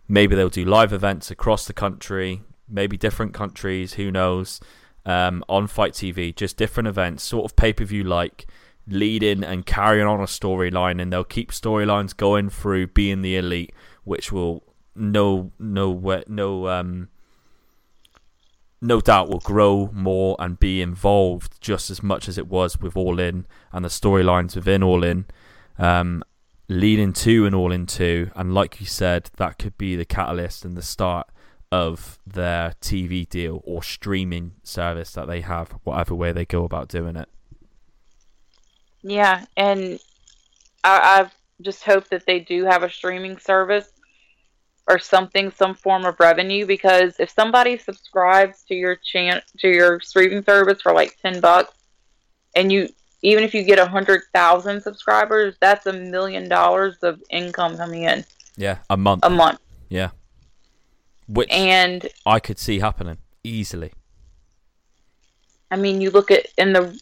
Speaker 4: Maybe they'll do live events across the country, maybe different countries. Who knows? Um, on FITE TV, just different events, sort of pay per view like leading and carrying on a storyline, and they'll keep storylines going through being the elite, which will no no no um no doubt will grow more and be involved just as much as it was with All In and the storylines within All In, um, leading to and All In two, and like you said, that could be the catalyst and the start of their TV deal or streaming service that they have, whatever way they go about doing it.
Speaker 8: Yeah, and I, I just hope that they do have a streaming service or something, some form of revenue. Because if somebody subscribes to your chan- to your streaming service for like ten bucks, and you even if you get a hundred thousand subscribers, that's a million dollars of income coming in
Speaker 4: Yeah, a month.
Speaker 8: a month.
Speaker 4: Yeah, which
Speaker 8: And
Speaker 4: I could see happening easily.
Speaker 8: I mean, you look at and the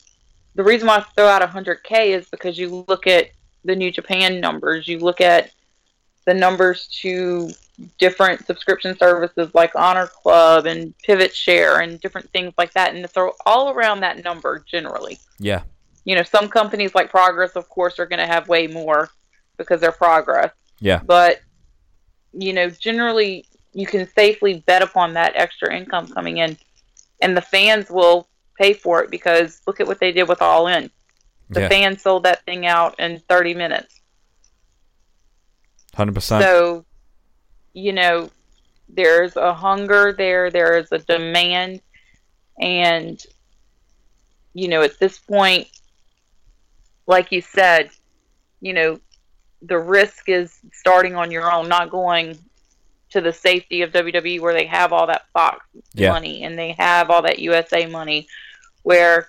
Speaker 8: the reason why I throw out 100k is because you look at the New Japan numbers, you look at the numbers to different subscription services like Honor Club and Pivot Share and different things like that, and throw all around that number generally.
Speaker 4: Yeah,
Speaker 8: You know, some companies like Progress, of course, are going to have way more because they're Progress,
Speaker 4: yeah,
Speaker 8: but you know, generally you can safely bet upon that extra income coming in, and the fans will pay for it because look at what they did with All In. The
Speaker 4: yeah,
Speaker 8: fans sold that thing out in 30 minutes.
Speaker 4: hundred percent.
Speaker 8: So, you know, there's a hunger there, there is a demand, and, you know, at this point, like you said, you know, the risk is starting on your own, not going to the safety of WWE where they have all that Fox
Speaker 4: Yeah.
Speaker 8: money and they have all that USA money. Where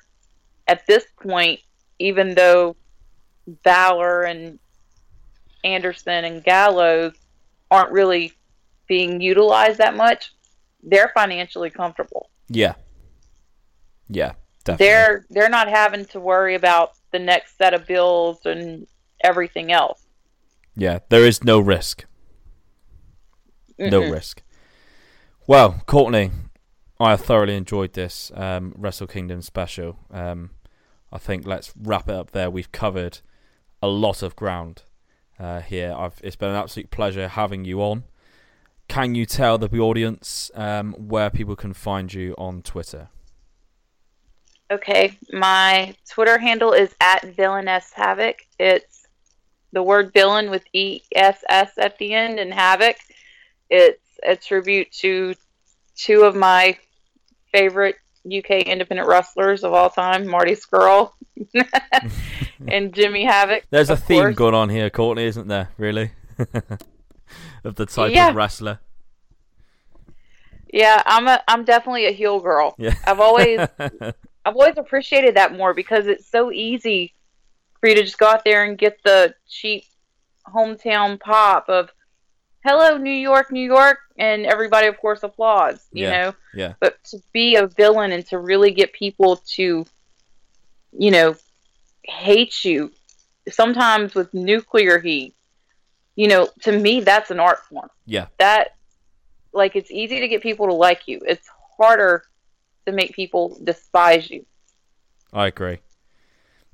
Speaker 8: at this point, even though Balor and Anderson and Gallows aren't really being utilized that much, they're financially comfortable.
Speaker 4: Yeah, yeah, definitely.
Speaker 8: They're they're not having to worry about the next set of bills and everything else.
Speaker 4: Yeah, there is no risk. No risk. Well, Courtney, I thoroughly enjoyed this um, Wrestle Kingdom special. Um, I think let's wrap it up there. We've covered a lot of ground uh, here. I've, it's been an absolute pleasure having you on. Can you tell the audience um, where people can find you on Twitter?
Speaker 8: Okay, my Twitter handle is at villainess havoc. It's the word villain with E S S at the end and havoc. It's a tribute to two of my favorite UK independent wrestlers of all time, Marty Scurll and Jimmy Havoc.
Speaker 4: There's a theme
Speaker 8: course.
Speaker 4: going on here, Courtney, isn't there? Really, of the type
Speaker 8: Yeah.
Speaker 4: of wrestler.
Speaker 8: Yeah, I'm a I'm definitely a heel girl.
Speaker 4: Yeah.
Speaker 8: I've always I've always appreciated that more because it's so easy for you to just go out there and get the cheap hometown pop of "Hello, New York, New York," and everybody, of course, applauds. You
Speaker 4: Yeah.
Speaker 8: know,
Speaker 4: yeah.
Speaker 8: but to be a villain and to really get people to, you know, hate you, sometimes with nuclear heat. You know, to me, that's an art form
Speaker 4: Yeah.
Speaker 8: that like it's easy to get people to like you. It's harder to make people despise you.
Speaker 4: I agree.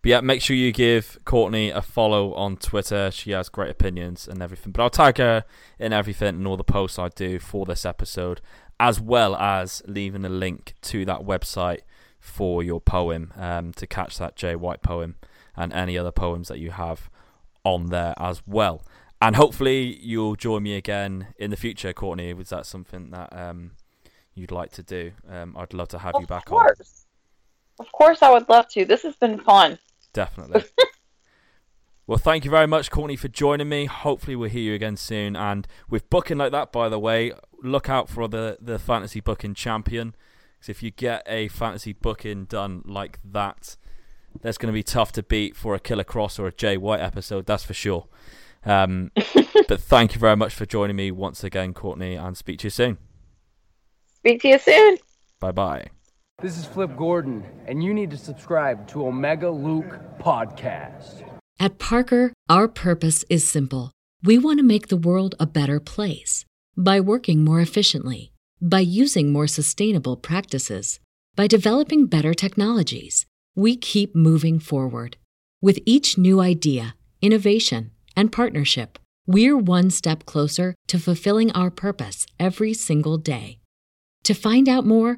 Speaker 4: But yeah, make sure you give Courtney a follow on Twitter. She has great opinions and everything. But I'll tag her in everything and all the posts I do for this episode, as well as leaving a link to that website for your poem um, to catch that Jay White poem and any other poems that you have on there as well. And hopefully you'll join me again in the future, Courtney. Was that something that um, you'd like to do? Um, I'd love to have you
Speaker 8: Of
Speaker 4: back on.
Speaker 8: Of course I would love to. This has been fun.
Speaker 4: Definitely. well, thank you very much, Courtney, for joining me. Hopefully, we'll hear you again soon. And with booking like that, by the way, look out for the the fantasy booking champion. Because if you get a fantasy booking done like that, that's going to be tough to beat for a Killer Kross or a Jay White episode. That's for sure. Um, but thank you very much for joining me once again, Courtney, and speak to you soon.
Speaker 8: Speak to you soon.
Speaker 4: Bye bye.
Speaker 9: This is Flip Gordon, and you need to subscribe to Omega Luke Podcast.
Speaker 10: At Parker, our purpose is simple. We want to make the world a better place by working more efficiently, by using more sustainable practices, by developing better technologies. We keep moving forward. With each new idea, innovation, and partnership, we're one step closer to fulfilling our purpose every single day. To find out more,